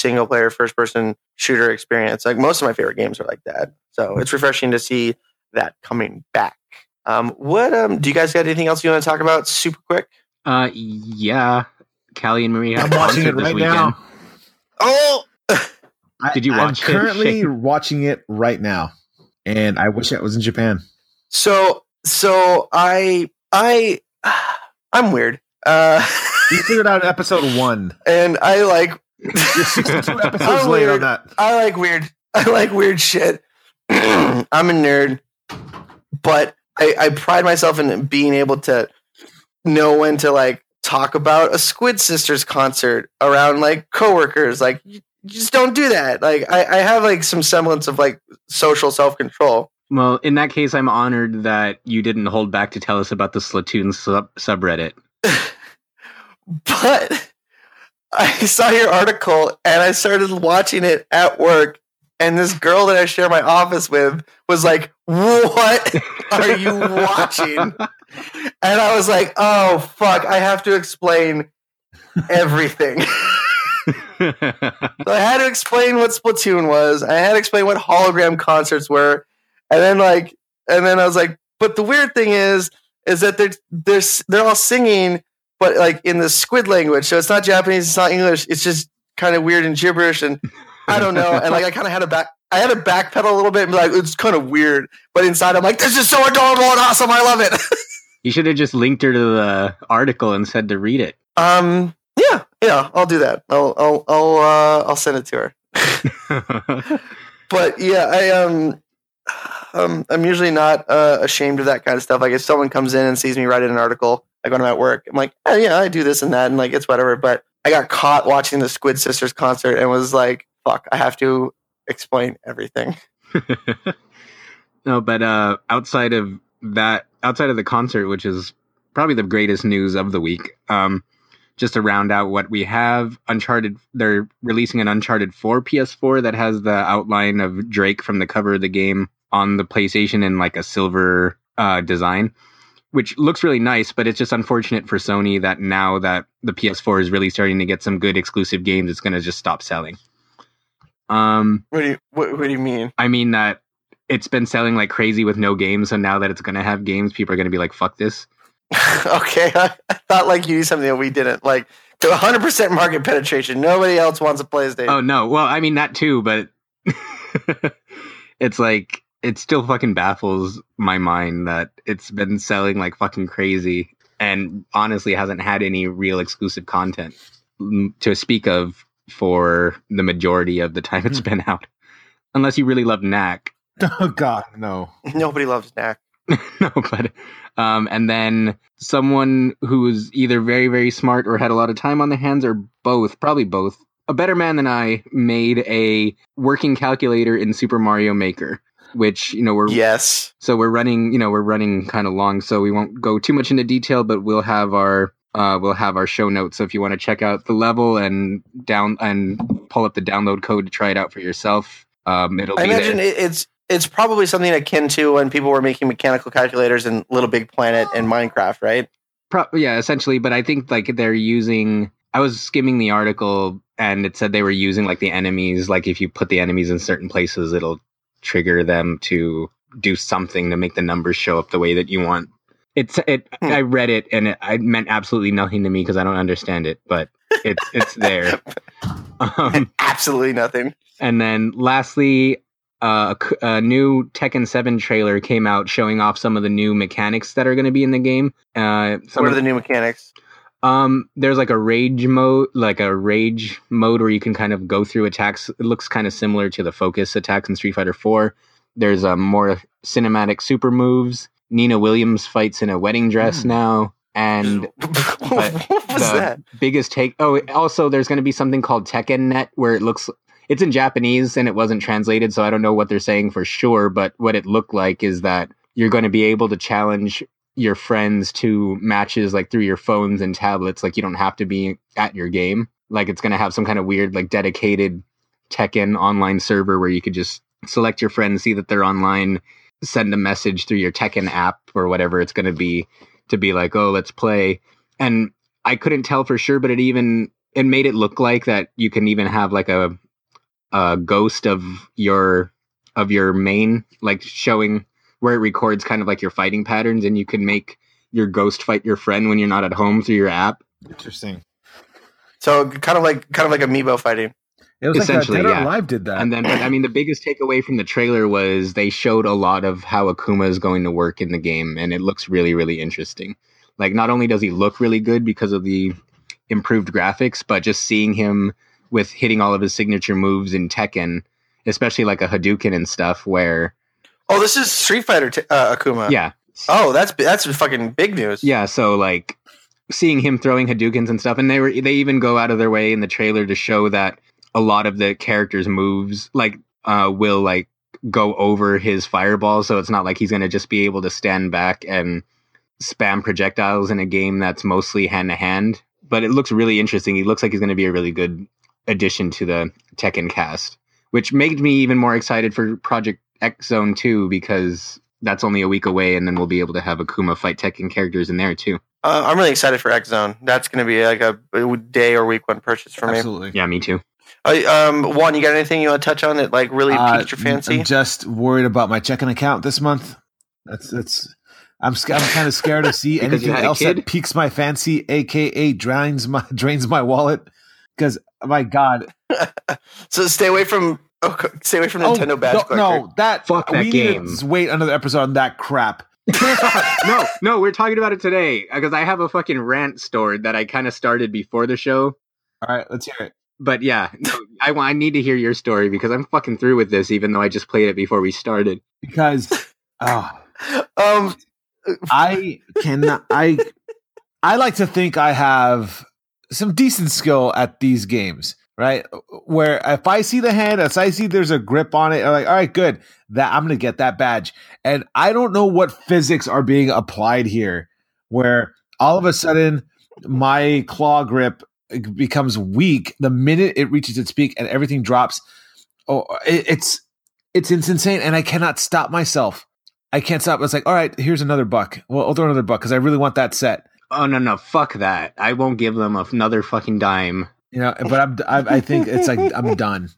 single player first person shooter experience. Like most of my favorite games are like that. So it's refreshing to see that coming back. Um, what um, do you guys got anything else you want to talk about super quick? Uh, yeah. Callie and Marie have I'm a watching concert it this right weekend. now. Oh, I- [laughs] Did you watch it? I'm currently [laughs] watching it right now, and I wish I was in Japan. so so I I [sighs] I'm weird. Uh, [laughs] You figured out episode one. and I like You're 62 [laughs] episodes I'm late on that. I like weird. I like weird [laughs] shit. [clears throat] I'm a nerd, but I, I pride myself in being able to know when to like talk about a Squid Sisters concert around like coworkers. Like, you you just don't do that. Like, I, I have like some semblance of like social self control. Well, in that case, I'm honored that you didn't hold back to tell us about the Splatoon sub- subreddit. [laughs] But I saw your article and I started watching it at work. And this girl that I share my office with was like, What are you watching? [laughs] And I was like, Oh, fuck, I have to explain everything. [laughs] so I had to explain what Splatoon was. I had to explain what hologram concerts were. And then, like, and then I was like, But the weird thing is, is that they're, they're, they're all singing but like in the squid language. So it's not Japanese, it's not English. It's just kind of weird and gibberish, and I don't know. And like I kind of had a back, I had to backpedal a little bit and be like, it's kind of weird. But inside, I'm like, this is so adorable and awesome. I love it. [laughs] you should have just linked her to the article and said to read it. um, yeah, yeah, I'll do that. I'll, I'll, I'll, uh, I'll send it to her. [laughs] But yeah, I um. Um, I'm usually not uh, ashamed of that kind of stuff. Like if someone comes in and sees me write an article, like when I'm at work, I'm like, oh, yeah, I do this and that, and like it's whatever. But I got caught watching the Squid Sisters concert and was like, fuck, I have to explain everything. [laughs] no, but uh, outside of that, outside of the concert, which is probably the greatest news of the week, um, just to round out what we have, Uncharted, they're releasing an Uncharted 4 PS4 that has the outline of Drake from the cover of the game on the PlayStation in like a silver uh, design, which looks really nice, but it's just unfortunate for Sony that now that the PS4 is really starting to get some good exclusive games, it's going to just stop selling. Um, What do you what, what do you mean? I mean that it's been selling like crazy with no games, so now that it's going to have games, people are going to be like, "Fuck this." [laughs] okay, I, thought like you something that we didn't. Like 100 percent market penetration. Nobody else wants a PlayStation. Oh no, well, I mean that too, but [laughs] it's like it still fucking baffles my mind that it's been selling like fucking crazy and honestly hasn't had any real exclusive content to speak of for the majority of the time it's been out. Unless you really love Knack. [laughs] Oh God, no. Nobody loves Knack. [laughs] no, but um, and then someone who's either very very smart or had a lot of time on their hands, or both, probably both. A better man than I made a working calculator in Super Mario Maker, which you know we're Yes. so we're running you know we're running kind of long, so we won't go too much into detail, but we'll have our uh, we'll have our show notes. So if you want to check out the level and down and pull up the download code to try it out for yourself, um, it'll I be imagine there. it's it's probably something akin to when people were making mechanical calculators in Little Big Planet and Minecraft, right? Pro- yeah, essentially. But I think like they're using. I was skimming the article and it said they were using like the enemies. Like if you put the enemies in certain places, it'll trigger them to do something to make the numbers show up the way that you want. It's it. Hmm. I read it and it, it meant absolutely nothing to me because I don't understand it. But it's it's there. [laughs] Um, Absolutely nothing. and then lastly, uh, a new Tekken 7 trailer came out showing off some of the new mechanics that are going to be in the game. Uh, some What of are the new mechanics? Um, there's like a rage mode, like a rage mode where you can kind of go through attacks. It looks kind of similar to the focus attacks in Street Fighter 4. There's a more cinematic super moves. Nina Williams fights in a wedding dress Hmm. now, and [laughs] what was the that? biggest take. Oh, also there's going to be something called Tekken Net where it looks. It's in Japanese and it wasn't translated, so I don't know what they're saying for sure. But what it looked like is that you're going to be able to challenge your friends to matches like through your phones and tablets. Like you don't have to be at your game. Like it's going to have some kind of weird like dedicated Tekken online server where you could just select your friends, see that they're online, send a message through your Tekken app or whatever it's going to be to be like, oh, let's play. And I couldn't tell for sure, but it even it made it look like that you can even have like a a ghost of your of your main, like showing where it records kind of like your fighting patterns, and you can make your ghost fight your friend when you're not at home through your app. Interesting. So kind of like kind of like amiibo fighting. It was Essentially, like Dead or yeah. Alive did that. And then, but I mean, the biggest takeaway from the trailer was they showed a lot of how Akuma is going to work in the game, and it looks really, really interesting. Like, not only does he look really good because of the improved graphics, but just seeing him with hitting all of his signature moves in Tekken, especially like a Hadouken and stuff, where Oh, this is Street Fighter t- uh, Akuma. yeah, Oh, that's that's fucking big news. yeah. So like seeing him throwing Hadoukens and stuff, and they were they even go out of their way in the trailer to show that a lot of the characters' moves like uh will like go over his fireball, so it's not like he's gonna just be able to stand back and spam projectiles in a game that's mostly hand to hand. But it looks really interesting. He looks like he's gonna be a really good addition to the Tekken cast, which made me even more excited for Project X Zone 2 because that's only a week away, and then we'll be able to have Akuma fight Tekken characters in there too. Uh, I'm really excited for X Zone. That's going to be like a, a day or week one purchase for me. Absolutely. Yeah, me too. Uh, um, Juan, you got anything you want to touch on that like really Uh, piqued your fancy? I'm just worried about my checking account this month. That's that's. I'm I'm kind of scared to see [laughs] anything had a else that piques my fancy, aka drains my [laughs] drains my wallet. Because my God, [laughs] so stay away from oh, stay away from Nintendo oh, badge no, collector. no, that Fuck that we game. Need to wait another episode on that crap. [laughs] [laughs] no, no, we're talking about it today because I have a fucking rant stored that I kind of started before the show. All right, let's hear it. But yeah, no, [laughs] I, wa- I need to hear your story because I'm fucking through with this, even though I just played it before we started. Because oh, Um, I can I I like to think I have some decent skill at these games, right? Where if I see the hand, if I see there's a grip on it, I'm like, all right, good. That I'm gonna get that badge. And I don't know what physics are being applied here, where all of a sudden my claw grip becomes weak the minute it reaches its peak and everything drops. Oh, it, it's it's insane, and I cannot stop myself. I can't stop. It's like, all right, here's another buck. Well, I'll throw another buck because I really want that set. Oh no, no, fuck that! I won't give them another fucking dime. You know, but I'm, I, I think it's like I'm done.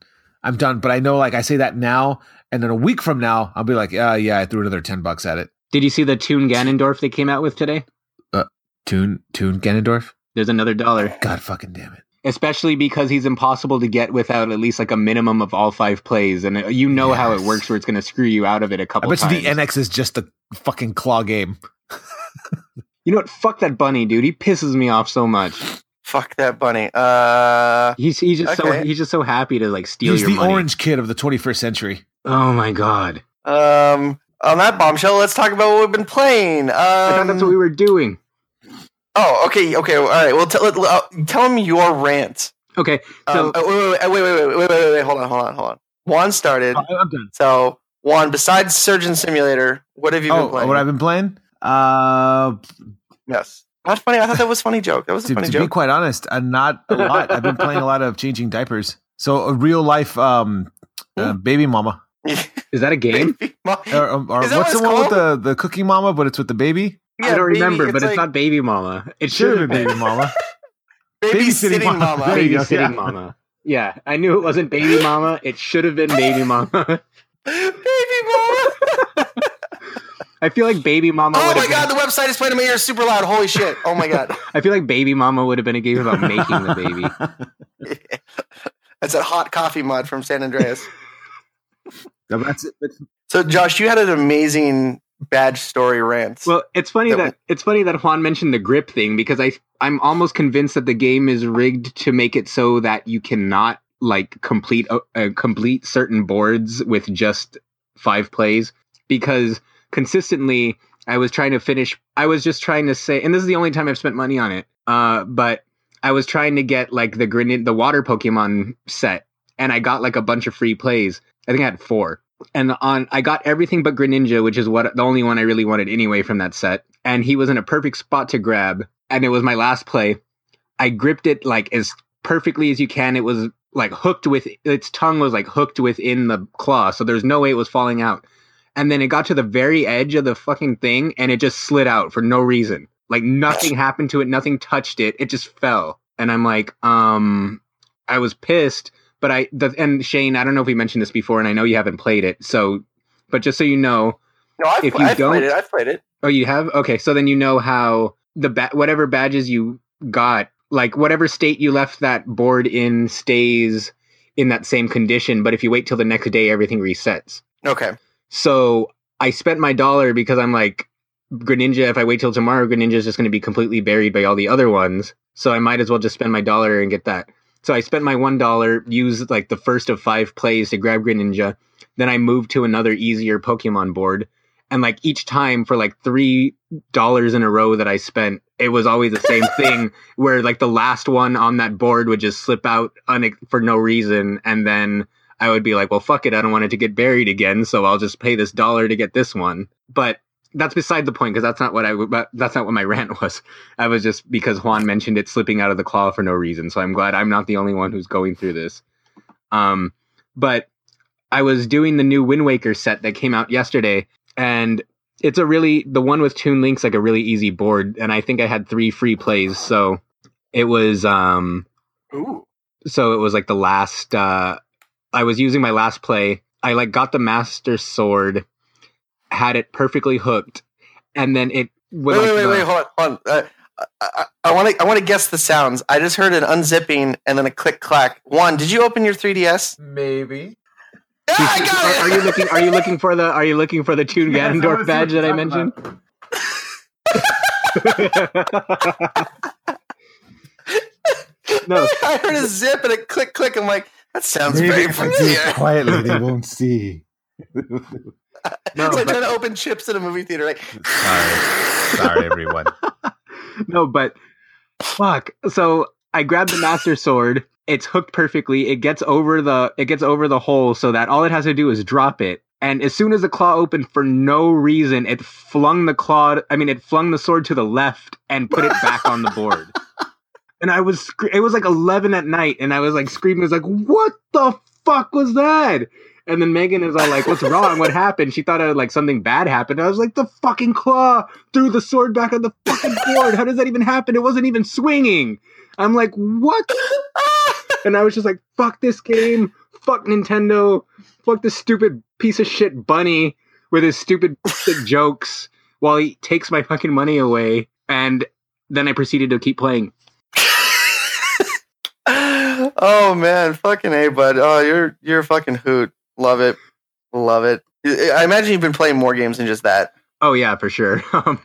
I'm done. But I know, like, I say that now, and then a week from now, I'll be like, yeah, yeah, I threw another ten bucks at it. Did you see the Toon Ganondorf they came out with today? Uh, Toon, Toon Ganondorf. There's another dollar, God fucking damn it. especially because he's impossible to get without at least like a minimum of all five plays, and uh, you know how it works, where it's going to screw you out of it a couple I bet you times. the NX is just a fucking claw game. [laughs] you know what? Fuck that bunny, dude. He pisses me off so much. Fuck that bunny. Uh, He's he's just so he's just so happy to like steal your. He's your the money. orange kid of the 21st century. Oh my god! um, on that bombshell, let's talk about what we've been playing. Um, I thought that's what we were doing. oh, okay, okay, all right. Well, tell uh, tell him your rant. Okay, so Um, wait, wait, wait, wait, wait, wait, wait, wait, hold on, hold on, hold on. Juan started. Oh, I'm done. So, Juan, besides Surgeon Simulator, what have you been Oh, playing? what I've been playing? Uh, yes. Not funny. I thought that was a funny joke. That was a to, funny to be quite honest, uh, not a lot. I've been playing a lot of changing diapers. So a real life um, uh, baby mama. is that a game? [laughs] Baby Or, or- or Is that what's what the it's one with the, the cookie mama, but it's with the baby? I don't baby, remember, but it's not Baby Mama. It Should should have been baby mama. [laughs] babysitting babysitting mama. mama. There you Babysitting yeah. Mama. Yeah, I knew it wasn't Baby Mama. It should have been Baby Mama. [laughs] baby mama. I feel like Baby Mama. oh would my have god, the website is playing in my ears super loud. Holy shit. Oh my god. [laughs] I feel like Baby Mama would have been a game about making the baby. [laughs] [laughs] That's a hot coffee mod from San Andreas. No, that's it. That's- So, Josh, you had an amazing badge story rant. Well, it's funny That that, w- it's funny that Juan mentioned the grip thing because I I'm almost convinced that the game is rigged to make it so that you cannot like complete uh, uh, complete certain boards with just five plays because consistently I was trying to finish I was just trying to say and this is the only time I've spent money on it. Uh but I was trying to get like the Grenin the water Pokemon set and I got like a bunch of free plays. I think I had 4 and on I got everything but Greninja, which is what the only one I really wanted anyway from that set. And he was in a perfect spot to grab, and it was my last play. I gripped it like as perfectly as you can. It was like hooked with its tongue was like hooked within the claw, so there's no way it was falling out. And then it got to the very edge of the fucking thing, and it just slid out for no reason. Like nothing happened to it, nothing touched it. It just fell, and I'm like, um, I was pissed but I the, and Shane, I don't know if we mentioned this before, and I know you haven't played it. So, but just so you know, no, I've, if you I've don't- played it. I've played it. oh, you have okay. So then you know how the ba- whatever badges you got, like whatever state you left that board in, stays in that same condition. But if you wait till the next day, everything resets. Okay. So I spent my dollar because I'm like Greninja. If I wait till tomorrow, Greninja is just going to be completely buried by all the other ones. So I might as well just spend my dollar and get that. So I spent my one dollar, used like the first of five plays to grab Greninja. Then I moved to another easier Pokemon board, and like each time for like three dollars in a row that I spent, it was always the same [laughs] thing. Where like the last one on that board would just slip out une- for no reason, and then I would be like, well, fuck it, I don't want it to get buried again, so I'll just pay this dollar to get this one. But that's beside the point because that's not what I. That's not what my [laughs] rant was. I was just because Juan mentioned it slipping out of the claw for no reason. So I'm glad I'm not the only one who's going through this. Um, but I was doing the new Wind Waker set that came out yesterday, and it's a really the one with Toon Link's like a really easy board, and I think I had three free plays, so it was um Ooh. so it was like the last uh i was using my last play i like got the master sword had it perfectly hooked and then it Wait, wait, like, wait, the- wait, hold on. Hold on. Uh, uh, uh I want to. I want to guess the sounds. I just heard an unzipping and then a click clack. One. Did you open your 3ds? Maybe. Yeah, I are, it. are you looking are you looking for the are you looking for the Toon [laughs] Yes, Ganondorf was badge that i mentioned [laughs] [laughs] no I heard a zip and a click click. I'm like, that sounds Maybe very if I familiar. quietly, they [laughs] won't see. no it's like but- trying to open chips in a movie theater. Like, [laughs] Sorry. Sorry, everyone. [laughs] no, but fuck. So I grabbed the master sword. It's hooked perfectly. It gets over the it gets over the hole so that all it has to do is drop it. And as soon as the claw opened for no reason, it flung the claw. I mean, it flung the sword to the left and put it back on the board. And I was, it was like eleven at night, and I was like screaming. I was like, "What the fuck was that?" And then Megan is all like, "What's wrong? What happened?" She thought uh, like something bad happened. I was like, "The fucking claw threw the sword back on the fucking board. How does that even happen? It wasn't even swinging." I'm like, "What?" And I was just like, "Fuck this game. Fuck Nintendo. Fuck this stupid piece of shit bunny with his stupid jokes." While he takes my fucking money away, and then I proceeded to keep playing. Oh man, fucking a bud. Oh, you're you're a fucking hoot. Love it, love it. I imagine you've been playing more games than just that. Oh yeah, for sure. [laughs] Um,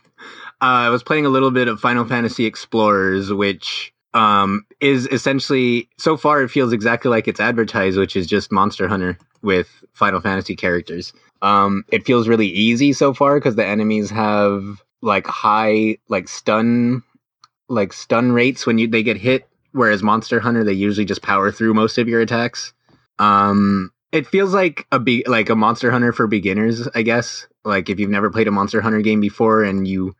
uh, I was playing a little bit of Final Fantasy Explorers, which um, is essentially so far it feels exactly like it's advertised, which is just Monster Hunter with Final Fantasy characters. Um, it feels really easy so far because the enemies have like high like stun like stun rates when you they get hit, whereas Monster Hunter they usually just power through most of your attacks. Um, it feels like a be- like a Monster Hunter for beginners, I guess. Like if you've never played a Monster Hunter game before and you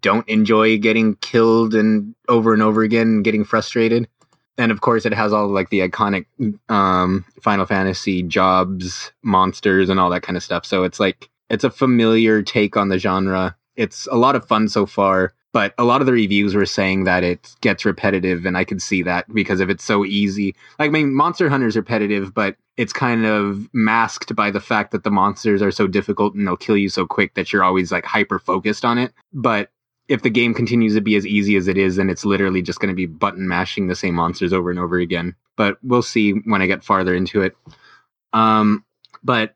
don't enjoy getting killed and over and over again and getting frustrated. And of course it has all like the iconic um Final Fantasy jobs, monsters and all that kind of stuff. So it's like it's a familiar take on the genre. It's a lot of fun so far, but a lot of the reviews were saying that it gets repetitive and I could see that because if it's so easy. Like I mean Monster Hunter's repetitive, but it's kind of masked by the fact that the monsters are so difficult and they'll kill you so quick that you're always like hyper focused on it. But if the game continues to be as easy as it is, then it's literally just going to be button mashing the same monsters over and over again. But we'll see when I get farther into it. Um, but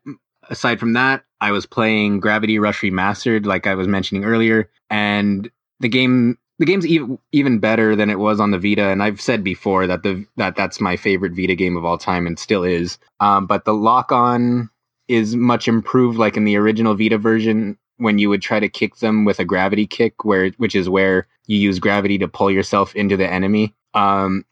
aside from that, I was playing Gravity Rush Remastered, like I was mentioning earlier, and the game the game's even even better than it was on the Vita. And I've said before that the that that's my favorite Vita game of all time, and still is. Um, but the lock on is much improved, like in the original Vita version. When you would try to kick them with a gravity kick, where which is where you use gravity to pull yourself into the enemy. Um,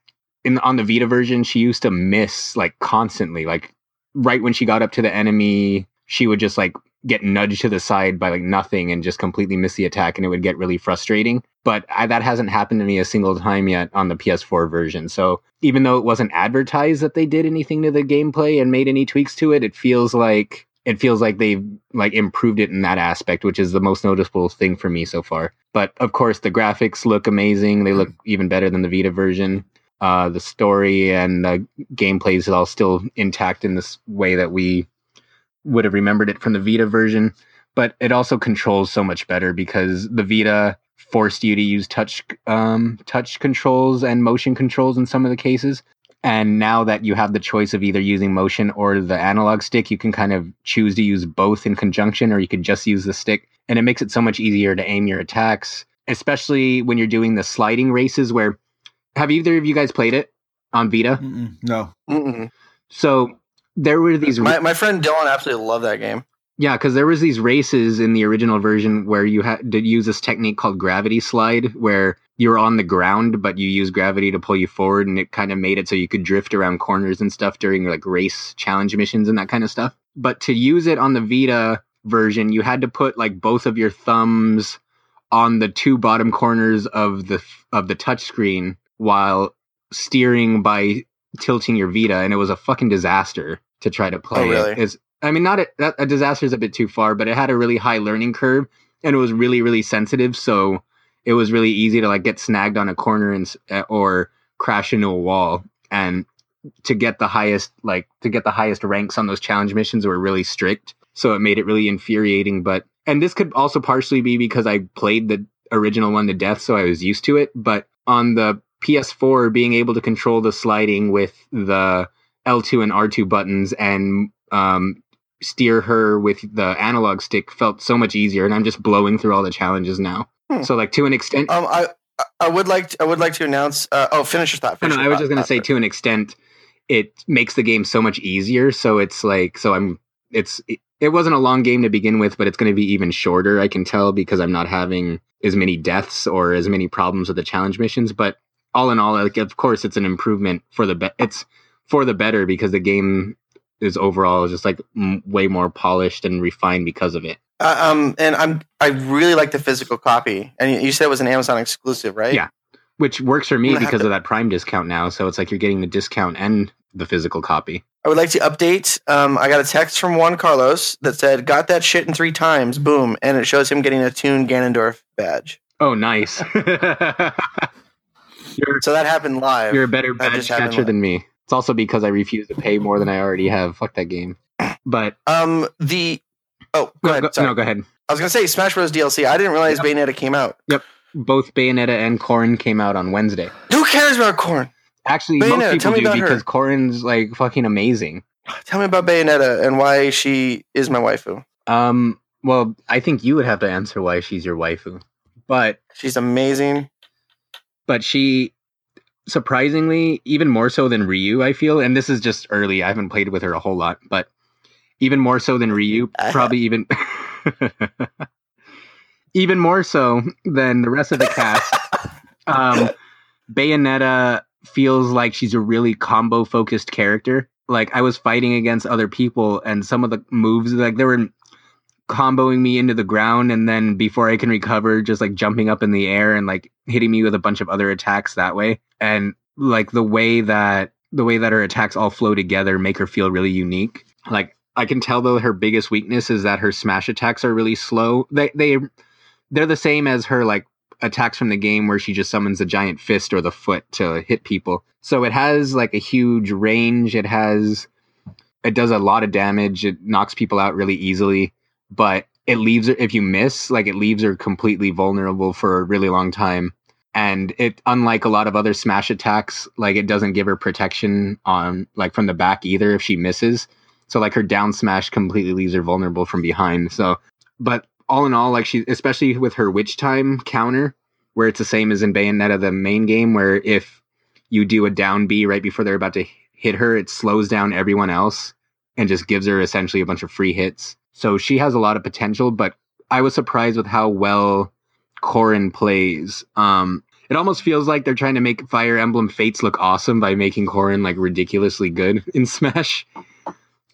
in on the Vita version, she used to miss like constantly, like right when she got up to the enemy, she would just like get nudged to the side by like nothing and just completely miss the attack and it would get really frustrating. But I, that hasn't happened to me a single time yet on the ps4 version. So even though it wasn't advertised that they did anything to the gameplay and made any tweaks to it it feels like it feels like they've like improved it in that aspect which is the most noticeable thing for me so far. But of course the graphics look amazing. They look even better than the vita version. Uh, the story and the gameplay is all still intact in this way that we would have remembered it from the Vita version, but it also controls so much better because the Vita forced you to use touch um, touch controls and motion controls in some of the cases. And now that you have the choice of either using motion or the analog stick, you can kind of choose to use both in conjunction, or you could just use the stick. And it makes it so much easier to aim your attacks, especially when you're doing the sliding races. Where have either of you guys played it on Vita? Mm-mm, no. Mm-mm. So there were these My, my friend Dylan absolutely loved that game. Yeah, because there was these races in the original version where you had to use this technique called gravity slide, where you're on the ground but you use gravity to pull you forward, and it kind of made it so you could drift around corners and stuff during like race challenge missions and that kind of stuff. But to use it on the Vita version, you had to put like both of your thumbs on the two bottom corners of the of the touchscreen while steering by tilting your Vita, and it was a fucking disaster to try to play Oh, really? it. Is I mean, not a, that, a disaster is a bit too far, but it had a really high learning curve, and it was really really sensitive. So it was really easy to like get snagged on a corner and uh, or crash into a wall. And to get the highest like to get the highest ranks on those challenge missions were really strict. So it made it really infuriating. But and this could also partially be because I played the original one to death, so I was used to it. But on the PS4, being able to control the sliding with the L2 and R2 buttons and um, steer her with the analog stick felt so much easier. And I'm just blowing through all the challenges now. Hmm. So like to an extent, Um, I I would like to, I would like to announce. Uh, oh, finish your thought. No, Finish no, your I was just gonna say to an extent, it makes the game so much easier. So it's like, so I'm, it's, it, it wasn't a long game to begin with, but it's going to be even shorter. I can tell because I'm not having as many deaths or as many problems with the challenge missions. But all in all, like, of course, it's an improvement for the be- it's for the better because the game is overall just like m- way more polished and refined because of it. Uh, um, and I'm I really like the physical copy. And you- said it was an Amazon exclusive, right? Yeah. Which works for me I'm gonna have because to- of that Prime discount now. So it's like you're getting the discount and the physical copy. I would like to update. Um, I got a text from Juan Carlos that said, "Got that shit in three times." Boom, and it shows him getting a Toon Ganondorf badge. Oh, nice. [laughs] So that happened live. you're a better badge catcher than me. It's also because I refuse to pay more than I already have. Fuck that game. But um, the oh, go no, ahead. go, no, go ahead. I was gonna say Smash Bros. DLC. I didn't realize Bayonetta came out. Yep, both Bayonetta and Corrin came out on Wednesday. Who cares about Corn? Actually, Bayonetta, most people do about her. because Corrin's like fucking amazing. Tell me about Bayonetta and why she is my waifu. Um, well, I think you would have to answer why she's your waifu, but She's amazing. but she surprisingly even more so than Ryu, I feel, and this is just early. I haven't played with her a whole lot, but even more so than Ryu, [laughs] probably even [laughs] even more so than the rest of the cast. [laughs] um, Bayonetta feels like she's a really combo focused character. Like I was fighting against other people, and some of the moves, like they were comboing me into the ground, and then before I can recover, just like jumping up in the air and like hitting me with a bunch of other attacks that way. And like the way that the way that her attacks all flow together make her feel really unique. Like I can tell though her biggest weakness is that her smash attacks are really slow. They they they're the same as her like attacks from the game where she just summons a giant fist or the foot to hit people. So it has like a huge range. It has it does a lot of damage. It knocks people out really easily, but it leaves her if you miss, like it leaves her completely vulnerable for a really long time. And it unlike a lot of other smash attacks, like it doesn't give her protection on like from the back either if she misses. So like her down smash completely leaves her vulnerable from behind. So, but all in all, like she, especially with her witch time counter, where it's the same as in Bayonetta, the main game, where if you do a down B right before they're about to hit her, it slows down everyone else and just gives her essentially a bunch of free hits. So she has a lot of potential, but I was surprised with how well Corrin plays. Um, it almost feels like they're trying to make Fire Emblem Fates look awesome by making Corrin like ridiculously good [laughs] in Smash.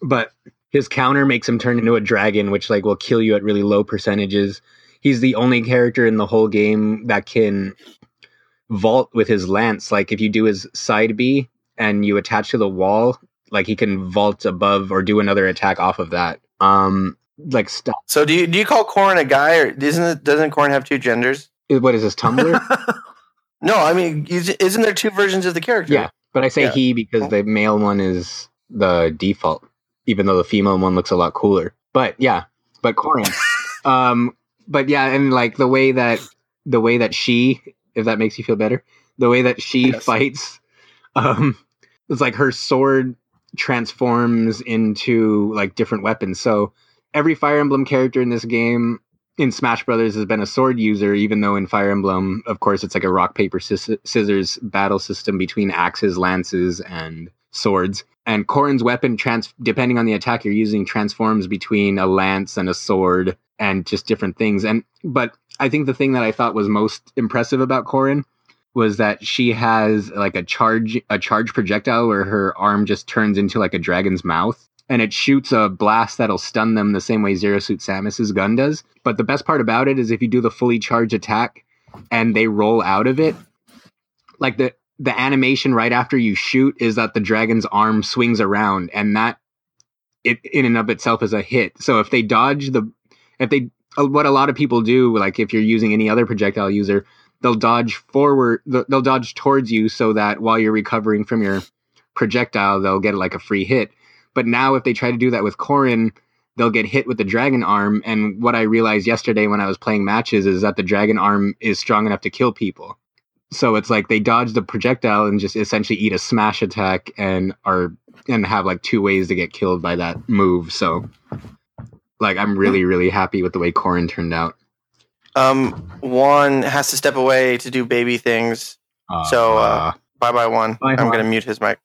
But his counter makes him turn into a dragon, which like will kill you at really low percentages. He's the only character in the whole game that can vault with his lance. Like if you do his side B and you attach to the wall, like he can vault above or do another attack off of that. Um, like stop. So do you do you call Corn a guy or isn't it, doesn't Corn have two genders? What is this Tumblr? [laughs] No, I mean is- isn't there two versions of the character? yeah, but I say Yeah. he because the male one is the default, even though the female one looks a lot cooler. But yeah, but Corin. [laughs] um, but yeah, and like the way that the way that she, if that makes you feel better, the way that she Yes. fights, um, it's like her sword transforms into like different weapons. So every Fire Emblem character in this game in Smash Brothers has been a sword user, even though in Fire Emblem, of course, it's like a rock paper scis- scissors battle system between axes, lances, and swords. And Corrin's weapon, trans- depending on the attack you're using, transforms between a lance and a sword and just different things. And but I think the thing that I thought was most impressive about Corrin was that she has like a charge a charge projectile where her arm just turns into like a dragon's mouth and it shoots a blast that'll stun them the same way Zero Suit Samus's gun does. But the best part about it is if you do the fully charged attack and they roll out of it, like the the animation right after you shoot is that the dragon's arm swings around and that it in and of itself is a hit. So if they dodge the if they uh, what a lot of people do like if you're using any other projectile user, they'll dodge forward they'll they'll dodge towards you so that while you're recovering from your projectile they'll get like a free hit. But now if they try to do that with Corrin, they'll get hit with the dragon arm. And what I realized yesterday when I was playing matches is that the dragon arm is strong enough to kill people. So it's like they dodge the projectile and just essentially eat a smash attack and are and have like two ways to get killed by that move. So like I'm really, really happy with the way Corrin turned out. Um, one has to step away to do baby things. So, uh, Bye bye one. Bye, I'm Juan. gonna mute his mic.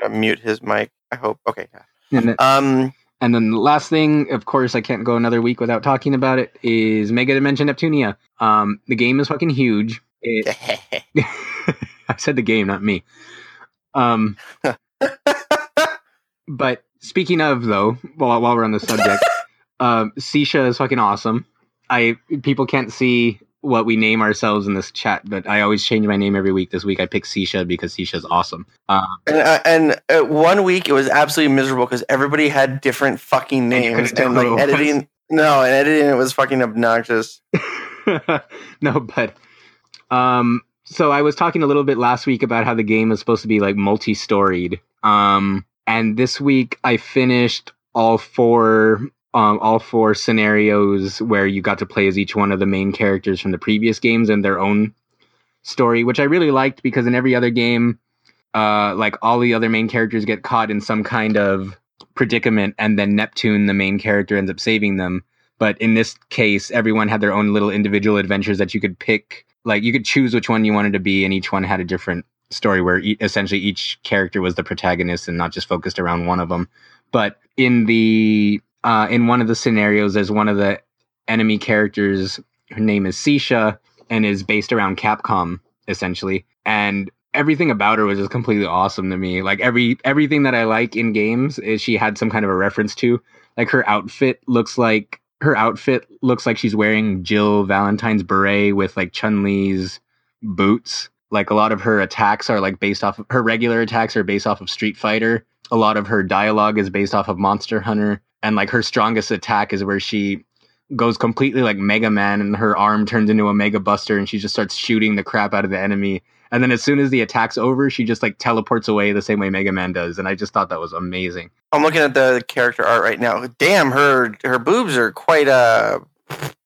Gonna mute his mic. I hope. Okay. and then, Um. and then the last thing, of course, I can't go another week without talking about it, is Mega Dimension Neptunia. Um, the game is fucking huge. It, [laughs] [laughs] I said the game, not me. Um, [laughs] but speaking of though, while while we're on the subject, um, C-Sha is fucking awesome. I people can't see what we name ourselves in this chat, but I always change my name every week. This week I picked C-Sha because C-Sha's awesome. Um, And, uh, and uh, one week it was absolutely miserable because everybody had different fucking names and like editing. [laughs] No, and editing it was fucking obnoxious. [laughs] no, but um so I was talking a little bit last week about how the game is supposed to be like multi-storied. Um and this week I finished all four um all four scenarios where you got to play as each one of the main characters from the previous games and their own story, which I really liked because in every other game uh like all the other main characters get caught in some kind of predicament and then Neptune the main character ends up saving them. But in this case everyone had their own little individual adventures that you could pick like you could choose which one you wanted to be and each one had a different story where e- essentially each character was the protagonist and not just focused around one of them. But in the uh, in one of the scenarios there's one of the enemy characters her name is C-Sha and is based around Capcom essentially and everything about her was just completely awesome to me like every everything that I like in games is she had some kind of a reference to like her outfit looks like her outfit looks like she's wearing Jill Valentine's beret with like Chun Li's boots. Like a lot of her attacks are like based off of her regular attacks are based off of Street Fighter. A lot of her dialogue is based off of Monster Hunter. And like her strongest attack is where she goes completely like Mega Man and her arm turns into a Mega Buster and she just starts shooting the crap out of the enemy. And then as soon as the attack's over, she just like teleports away the same way Mega Man does. And I just thought that was amazing. I'm looking at the character art right now. Damn, her her boobs are quite uh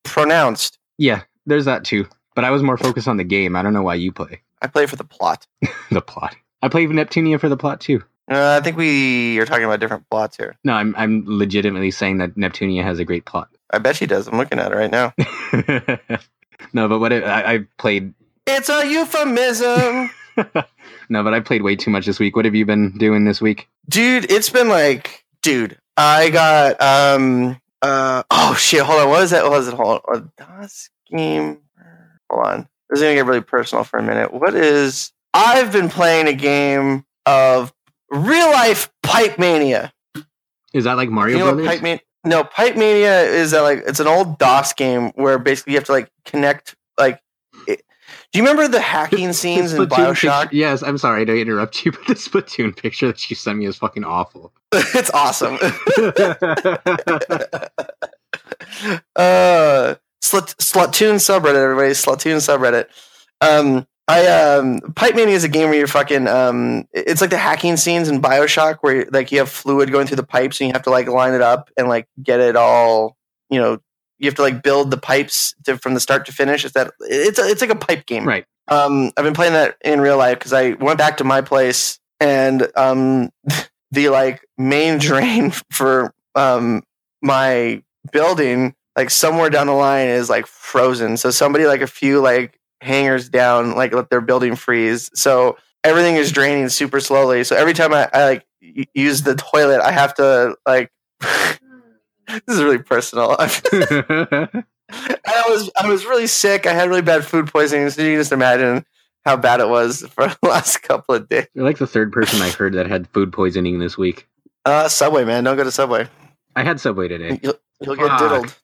pronounced. Yeah, there's that too. But I was more focused on the game. I don't know why you play I play for the plot. [laughs] the plot. I play Neptunia for the plot too. Uh, I think we are talking about different plots here. No, I'm I'm legitimately saying that Neptunia has a great plot. I bet she does. I'm looking at it right now. [laughs] no, but what it, I, I played. It's a euphemism. [laughs] no, but I played way too much this week. What have you been doing this week? dude it's been like dude i got um uh oh shit hold on what is that what was it hold on das game hold on this is gonna get really personal for a minute what is i've been playing a game of real life pipe mania Is that like Mario you know what Brothers? pipe mania no pipe mania is that like it's an old dos game where basically you have to like connect like it, do you remember the hacking The scenes in bioshock picture- yes, I'm sorry to interrupt you, [laughs] but the Splatoon picture that you sent me is fucking awful. [laughs] it's awesome [laughs] uh Slut, Slatoon subreddit, everybody. Slatoon subreddit. Um, I um, Pipe Mania is a game where you're fucking. Um, it's like the hacking scenes in Bioshock where like you have fluid going through the pipes and you have to like line it up and like get it all. You know, you have to like build the pipes to, from the start to finish. Is that it's a, it's like a pipe game. right. Um, I've been playing that in real life because I went back to my place and um, [laughs] the like main [laughs] drain for um my building, like somewhere down the line, is like frozen. So somebody like a few like hangers down, like let their building freeze. So everything is draining super slowly. So every time I, I like y- use the toilet, I have to like. [laughs] this is really personal. [laughs] I was I was really sick. I had really bad food poisoning. So you can just imagine how bad it was [laughs] for the last couple of days. You're like the third person I've heard that had food poisoning this week. Uh, Subway, man, don't go to Subway. I had Subway today. You'll, you'll get diddled.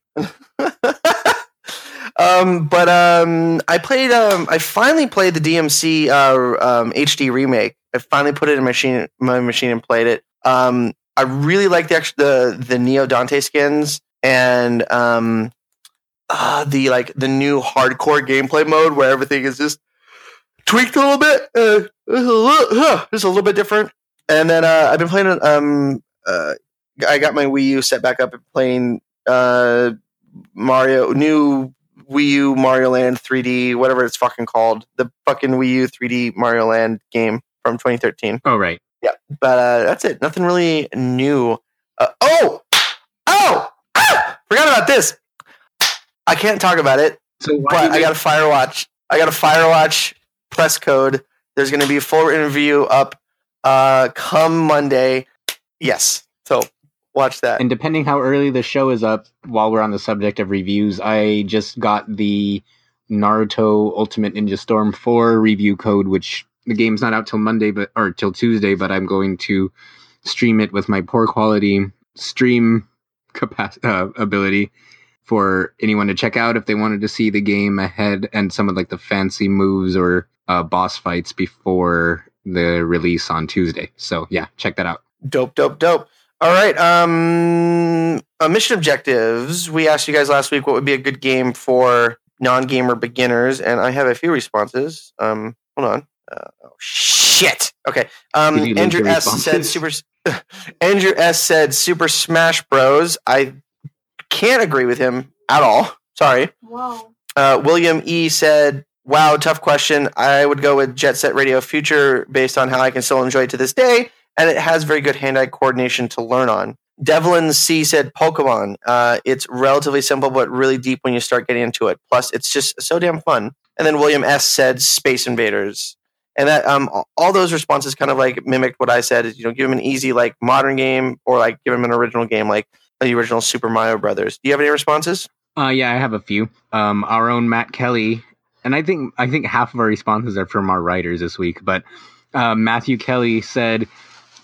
Um, but um, I played. Um, I finally played the DMC uh, um, HD remake. I finally put it in machine, my machine, and played it. Um, I really like the the the Neo Dante skins and uh, the like the new hardcore gameplay mode where everything is just tweaked a little bit. Uh, it's a little, uh, a little bit different. And then uh, I've been playing. Um, uh, I got my Wii U set back up and playing uh, Mario new Wii U Mario Land 3D, whatever it's fucking called, the fucking Wii U 3D Mario Land game from 2013. Oh, right. Yeah. But uh, that's it. Nothing really new. Uh, oh, oh, ah! forgot about this. I can't talk about it, So why but I got a Firewatch. I got a Firewatch press code. There's going to be a full interview up uh, come Monday. Yes, watch that. And depending how early the show is up, while we're on the subject of reviews, I just got the Naruto Ultimate Ninja Storm 4 review code, which the game's not out till Monday, but or till Tuesday, but I'm going to stream it with my poor quality stream capacity uh, ability for anyone to check out if they wanted to see the game ahead and some of like the fancy moves or uh, boss fights before the release on Tuesday. So yeah, check that out. Dope, dope, dope. All right. Um, uh, mission objectives. We asked you guys last week what would be a good game for non-gamer beginners, and I have a few responses. Um, hold on. Uh, oh shit. Okay. Um, Did you link Andrew S said super. [laughs] Andrew S said Super Smash Bros. I can't agree with him at all. Sorry. Whoa. Uh, William E said, "Wow, tough question. I would go with Jet Set Radio Future based on how I can still enjoy it to this day, and it has very good hand-eye coordination to learn on." Devlin C said, "Pokemon. Uh, it's relatively simple but really deep when you start getting into it. Plus, it's just so damn fun." And then William S said, "Space Invaders." And that um, all those responses kind of like mimicked what I said. Is you know, give him an easy like modern game, or like give him an original game like the original Super Mario Brothers. Do you have any responses? Uh, yeah, I have a few. Um, our own Matt Kelly, and I think I think half of our responses are from our writers this week. But uh, Matthew Kelly said,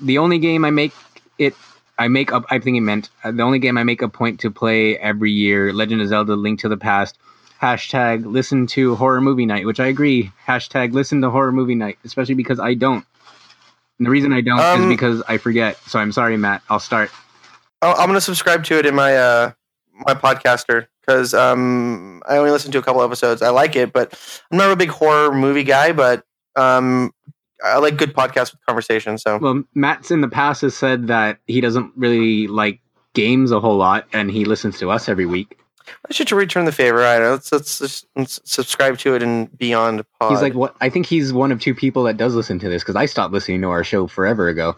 "The only game I make it, I make up. I think he meant uh, the only game I make a point to play every year: Legend of Zelda: Link to the Past." Hashtag listen to horror movie night, which I agree. Hashtag listen to horror movie night, especially because I don't. And the reason I don't Um, is because I forget. So I'm sorry, Matt. I'll start. Oh, I'm going to subscribe to it in my uh, my podcaster because um, I only listened to a couple episodes. I like it, but I'm not a big horror movie guy. But um, I like good podcasts with conversation. So Well, Matt's in the past has said that he doesn't really like games a whole lot, and he listens to us every week. I should return the favor. I know. Let's, let's, let's subscribe to it and beyond. Pod. He's like, what? I think he's one of two people that does listen to this because I stopped listening to our show forever ago.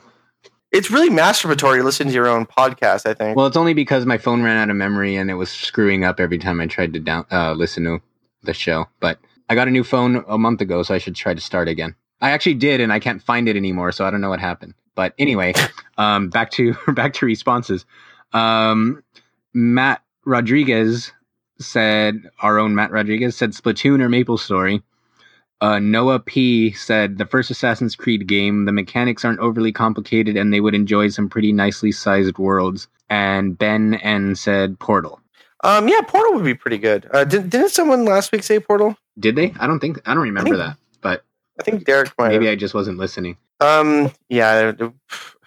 It's really masturbatory listening to your own podcast. I think. Well, it's only because my phone ran out of memory and it was screwing up every time I tried to down uh, listen to the show. But I got a new phone a month ago, so I should try to start again. I actually did, and I can't find it anymore, so I don't know what happened. But anyway, [laughs] um, back to [laughs] back to responses. Um, Matt Rodriguez said, our own Matt Rodriguez said Splatoon or Maple Story. Uh, Noah P said the first Assassin's Creed game, the mechanics aren't overly complicated and they would enjoy some pretty nicely sized worlds. And Ben N said Portal. um, yeah, Portal would be pretty good. Uh, did, didn't someone last week say Portal? Did they? I don't think I don't remember think- that, but I think Derek might. maybe have. I just wasn't listening. Um, yeah.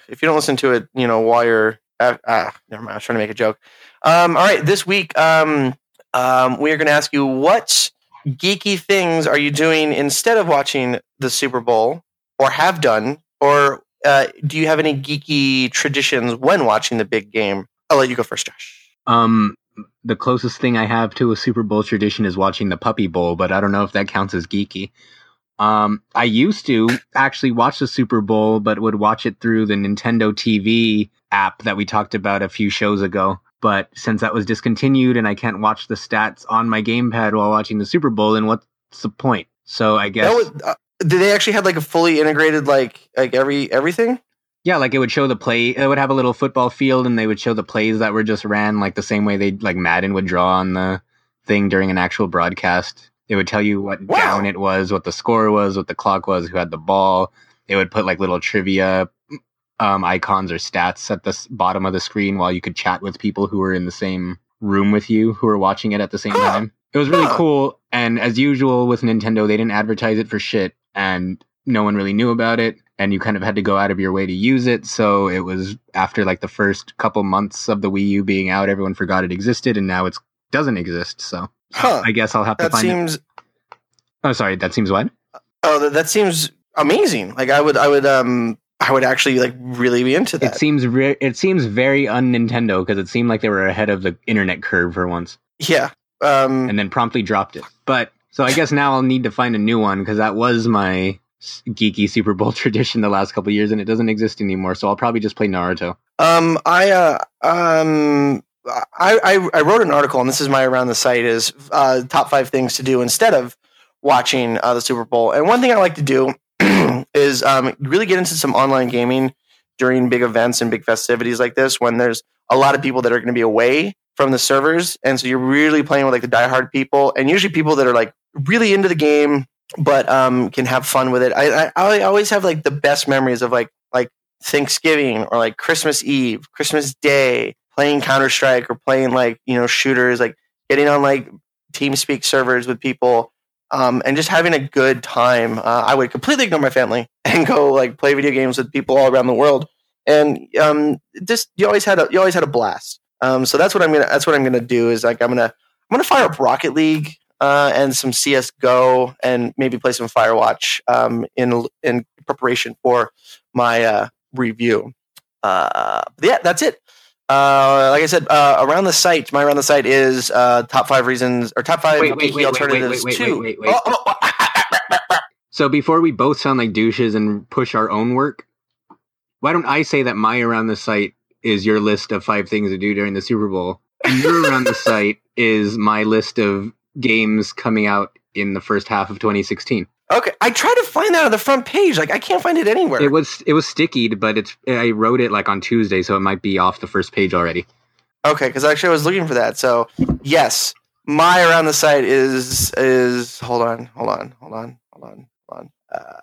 If you don't listen to it, you know while you're. Uh, ah, never mind. I was trying to make a joke. Um, all right. This week, um, um, we are going to ask you what geeky things are you doing instead of watching the Super Bowl, or have done, or uh, do you have any geeky traditions when watching the big game? I'll let you go first, Josh. Um, the closest thing I have to a Super Bowl tradition is watching the Puppy Bowl, but I don't know if that counts as geeky. Um, I used to actually watch the Super Bowl, but would watch it through the Nintendo TV app that we talked about a few shows ago. But since that was discontinued and I can't watch the stats on my gamepad while watching the Super Bowl, then what's the point? So I guess That would, uh, did they actually have like a fully integrated like like every everything? Yeah, like it would show the play. It would have a little football field, and they would show the plays that were just ran, like the same way they like Madden would draw on the thing during an actual broadcast. It would tell you what Wow. down it was, what the score was, what the clock was, who had the ball. It would put like little trivia um, icons or stats at the s- bottom of the screen while you could chat with people who were in the same room with you who were watching it at the same Huh. time. It was really Huh. cool, and as usual with Nintendo, they didn't advertise it for shit, and no one really knew about it and you kind of had to go out of your way to use it. So it was after like the first couple months of the Wii U being out, everyone forgot it existed, and now it doesn't exist. So Huh. I guess I'll have to That find. it. seems Oh, sorry, that seems what? oh that, that seems amazing. Like I would I would um I would actually like really be into It that. seems re- it seems very un Nintendo because it seemed like they were ahead of the internet curve for once, yeah. Um and then promptly dropped it. But so I guess now I'll need to find a new one because that was my geeky Super Bowl [laughs] tradition the last couple years, and it doesn't exist anymore. So I'll probably just play Naruto. Um, I uh, um, I, I I wrote an article, and this is my around the site is uh, top five things to do instead of watching uh, the Super Bowl. And one thing I like to do [clears throat] is um, really get into some online gaming during big events and big festivities like this, when there's a lot of people that are going to be away from the servers, and so you're really playing with like the diehard people, and usually people that are like really into the game but um, can have fun with it. I, I I always have like the best memories of like like Thanksgiving or like Christmas Eve, Christmas Day, playing Counter Strike or playing like you know shooters, like getting on like TeamSpeak servers with people, um, and just having a good time. Uh, I would completely ignore my family [laughs] and go like play video games with people all around the world, and um, just you always had a you always had a blast. Um, so that's what I'm gonna that's what I'm gonna do is like I'm gonna I'm gonna fire up Rocket League uh, and some CS:GO and maybe play some Firewatch um, in in preparation for my uh, review. Uh, yeah, that's it. Uh, like I said, uh, around the site, my around the site is uh, top five reasons or top five Wait, wait, wait, wait, alternatives wait, wait, wait, wait, wait. Oh, oh, oh, So before we both sound like douches and push our own work, why don't I say that my around the site is your list of five things to do during the Super Bowl, and your [laughs] around the site is my list of games coming out in the first half of 2016. Okay, I tried to find that on the front page. Like I can't find it anywhere. It was it was stickied, but it's I wrote it like on Tuesday, so it might be off the first page already. Okay, because actually I was looking for that. So yes, my around the site is is hold on, hold on, hold on, hold on, hold on. Uh,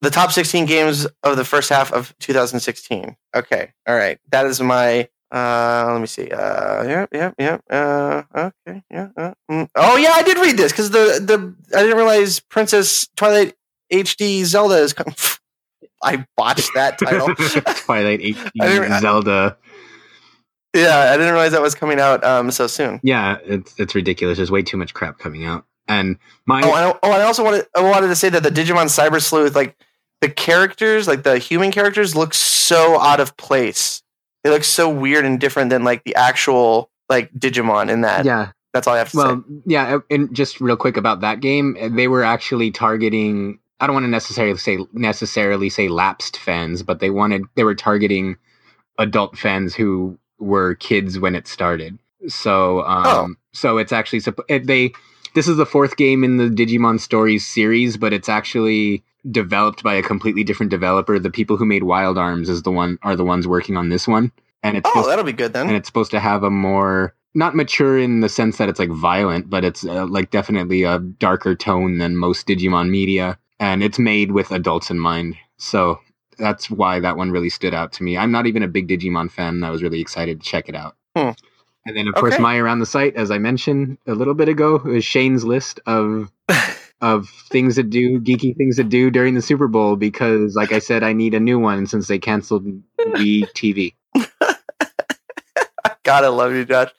the top 16 games of the first half of 2016. Okay, all right, that is my. Uh, let me see. Uh, yeah, yeah, yeah. Uh, okay, yeah. Uh, mm. Oh yeah, I did read this because the the I didn't realize Princess Twilight HD Zelda is. Com- [laughs] I botched that title. [laughs] Twilight HD [laughs] Zelda. yeah, I didn't realize that was coming out um so soon. Yeah, it's it's ridiculous. There's way too much crap coming out. And my Oh, I, oh, I also wanted I wanted to say that the Digimon Cyber Sleuth, like the characters, like the human characters, look so out of place. They looks so weird and different than like the actual like Digimon in that. yeah, That's all I have to say. Well, yeah, and just real quick about that game, they were actually targeting I don't want to necessarily say necessarily say lapsed fans, but they wanted they were targeting adult fans who were kids when it started. So um Oh. so it's actually they this is the fourth game in the Digimon Stories series, but it's actually developed by a completely different developer. The people who made Wild Arms is the one are the ones working on this one, and it's Oh, supposed, that'll be good then. and it's supposed to have a more not mature in the sense that it's like violent, but it's uh, like definitely a darker tone than most Digimon media, and it's made with adults in mind. So that's why that one really stood out to me. I'm not even a big Digimon fan. and I was really excited to check it out. Hmm. And then, of course, my around the site, as I mentioned a little bit ago, is Shane's list of [laughs] of things to do, geeky things to do during the Super Bowl. Because, like I said, I need a new one since they canceled [laughs] Wii TV. [laughs] God, I love you, Josh.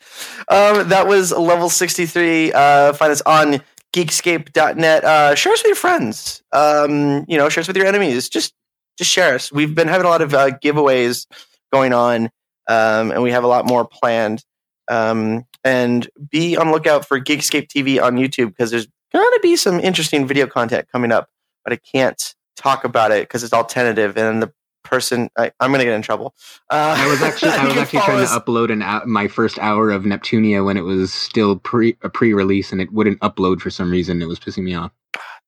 Um, that was level 63. Uh, find us on geekscape.net. Uh, share us with your friends. Um, you know, share us with your enemies. Just just share us. We've been having a lot of uh, giveaways going on, um, and we have a lot more planned. Um, and be on lookout for Geekscape TV on YouTube because there's going to be some interesting video content coming up, but I can't talk about it because it's all tentative. And the person, I, I'm going to get in trouble. Uh, I was actually [laughs] I was actually trying us- to upload an hou- my first hour of Neptunia when it was still pre a pre-release and it wouldn't upload for some reason. It was pissing me off.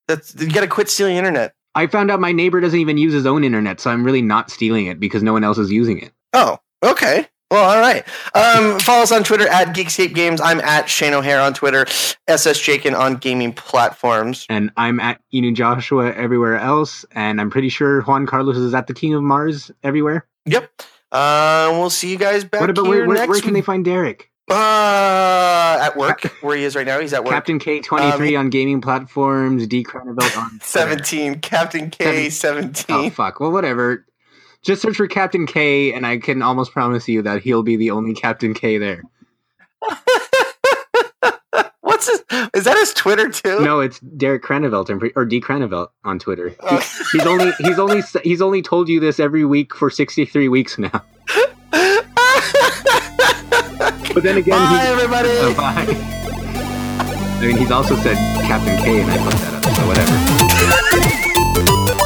That's you got to quit stealing internet. I found out my neighbor doesn't even use his own internet, so I'm really not stealing it because no one else is using it. Oh, okay. Well, all right. Um, follow us on Twitter at Geekscape Games. I'm at Shane O'Hare on Twitter. SS Jakin on gaming platforms. And I'm at Inu Joshua everywhere else, and I'm pretty sure Juan Carlos is at the King of Mars everywhere. Yep. Uh, we'll see you guys back what about here where, where, next where can they find Derek? Uh, at work, where he is right now. He's at work. Captain K23 Um, on gaming platforms, D Cronenberg on. [laughs] 17. Captain K 17. Oh fuck. Well, whatever. Just search for Captain K, and I can almost promise you that he'll be the only Captain K there. [laughs] What's his? Is that his Twitter too? No, it's Derek Cranevelt or D Cranevelt on Twitter. Oh. He's only he's only he's only told you this every week for 63 weeks now. [laughs] But then again, Bye, he, everybody. oh, [laughs] bye. I mean, he's also said Captain K, and I fucked that up. So whatever.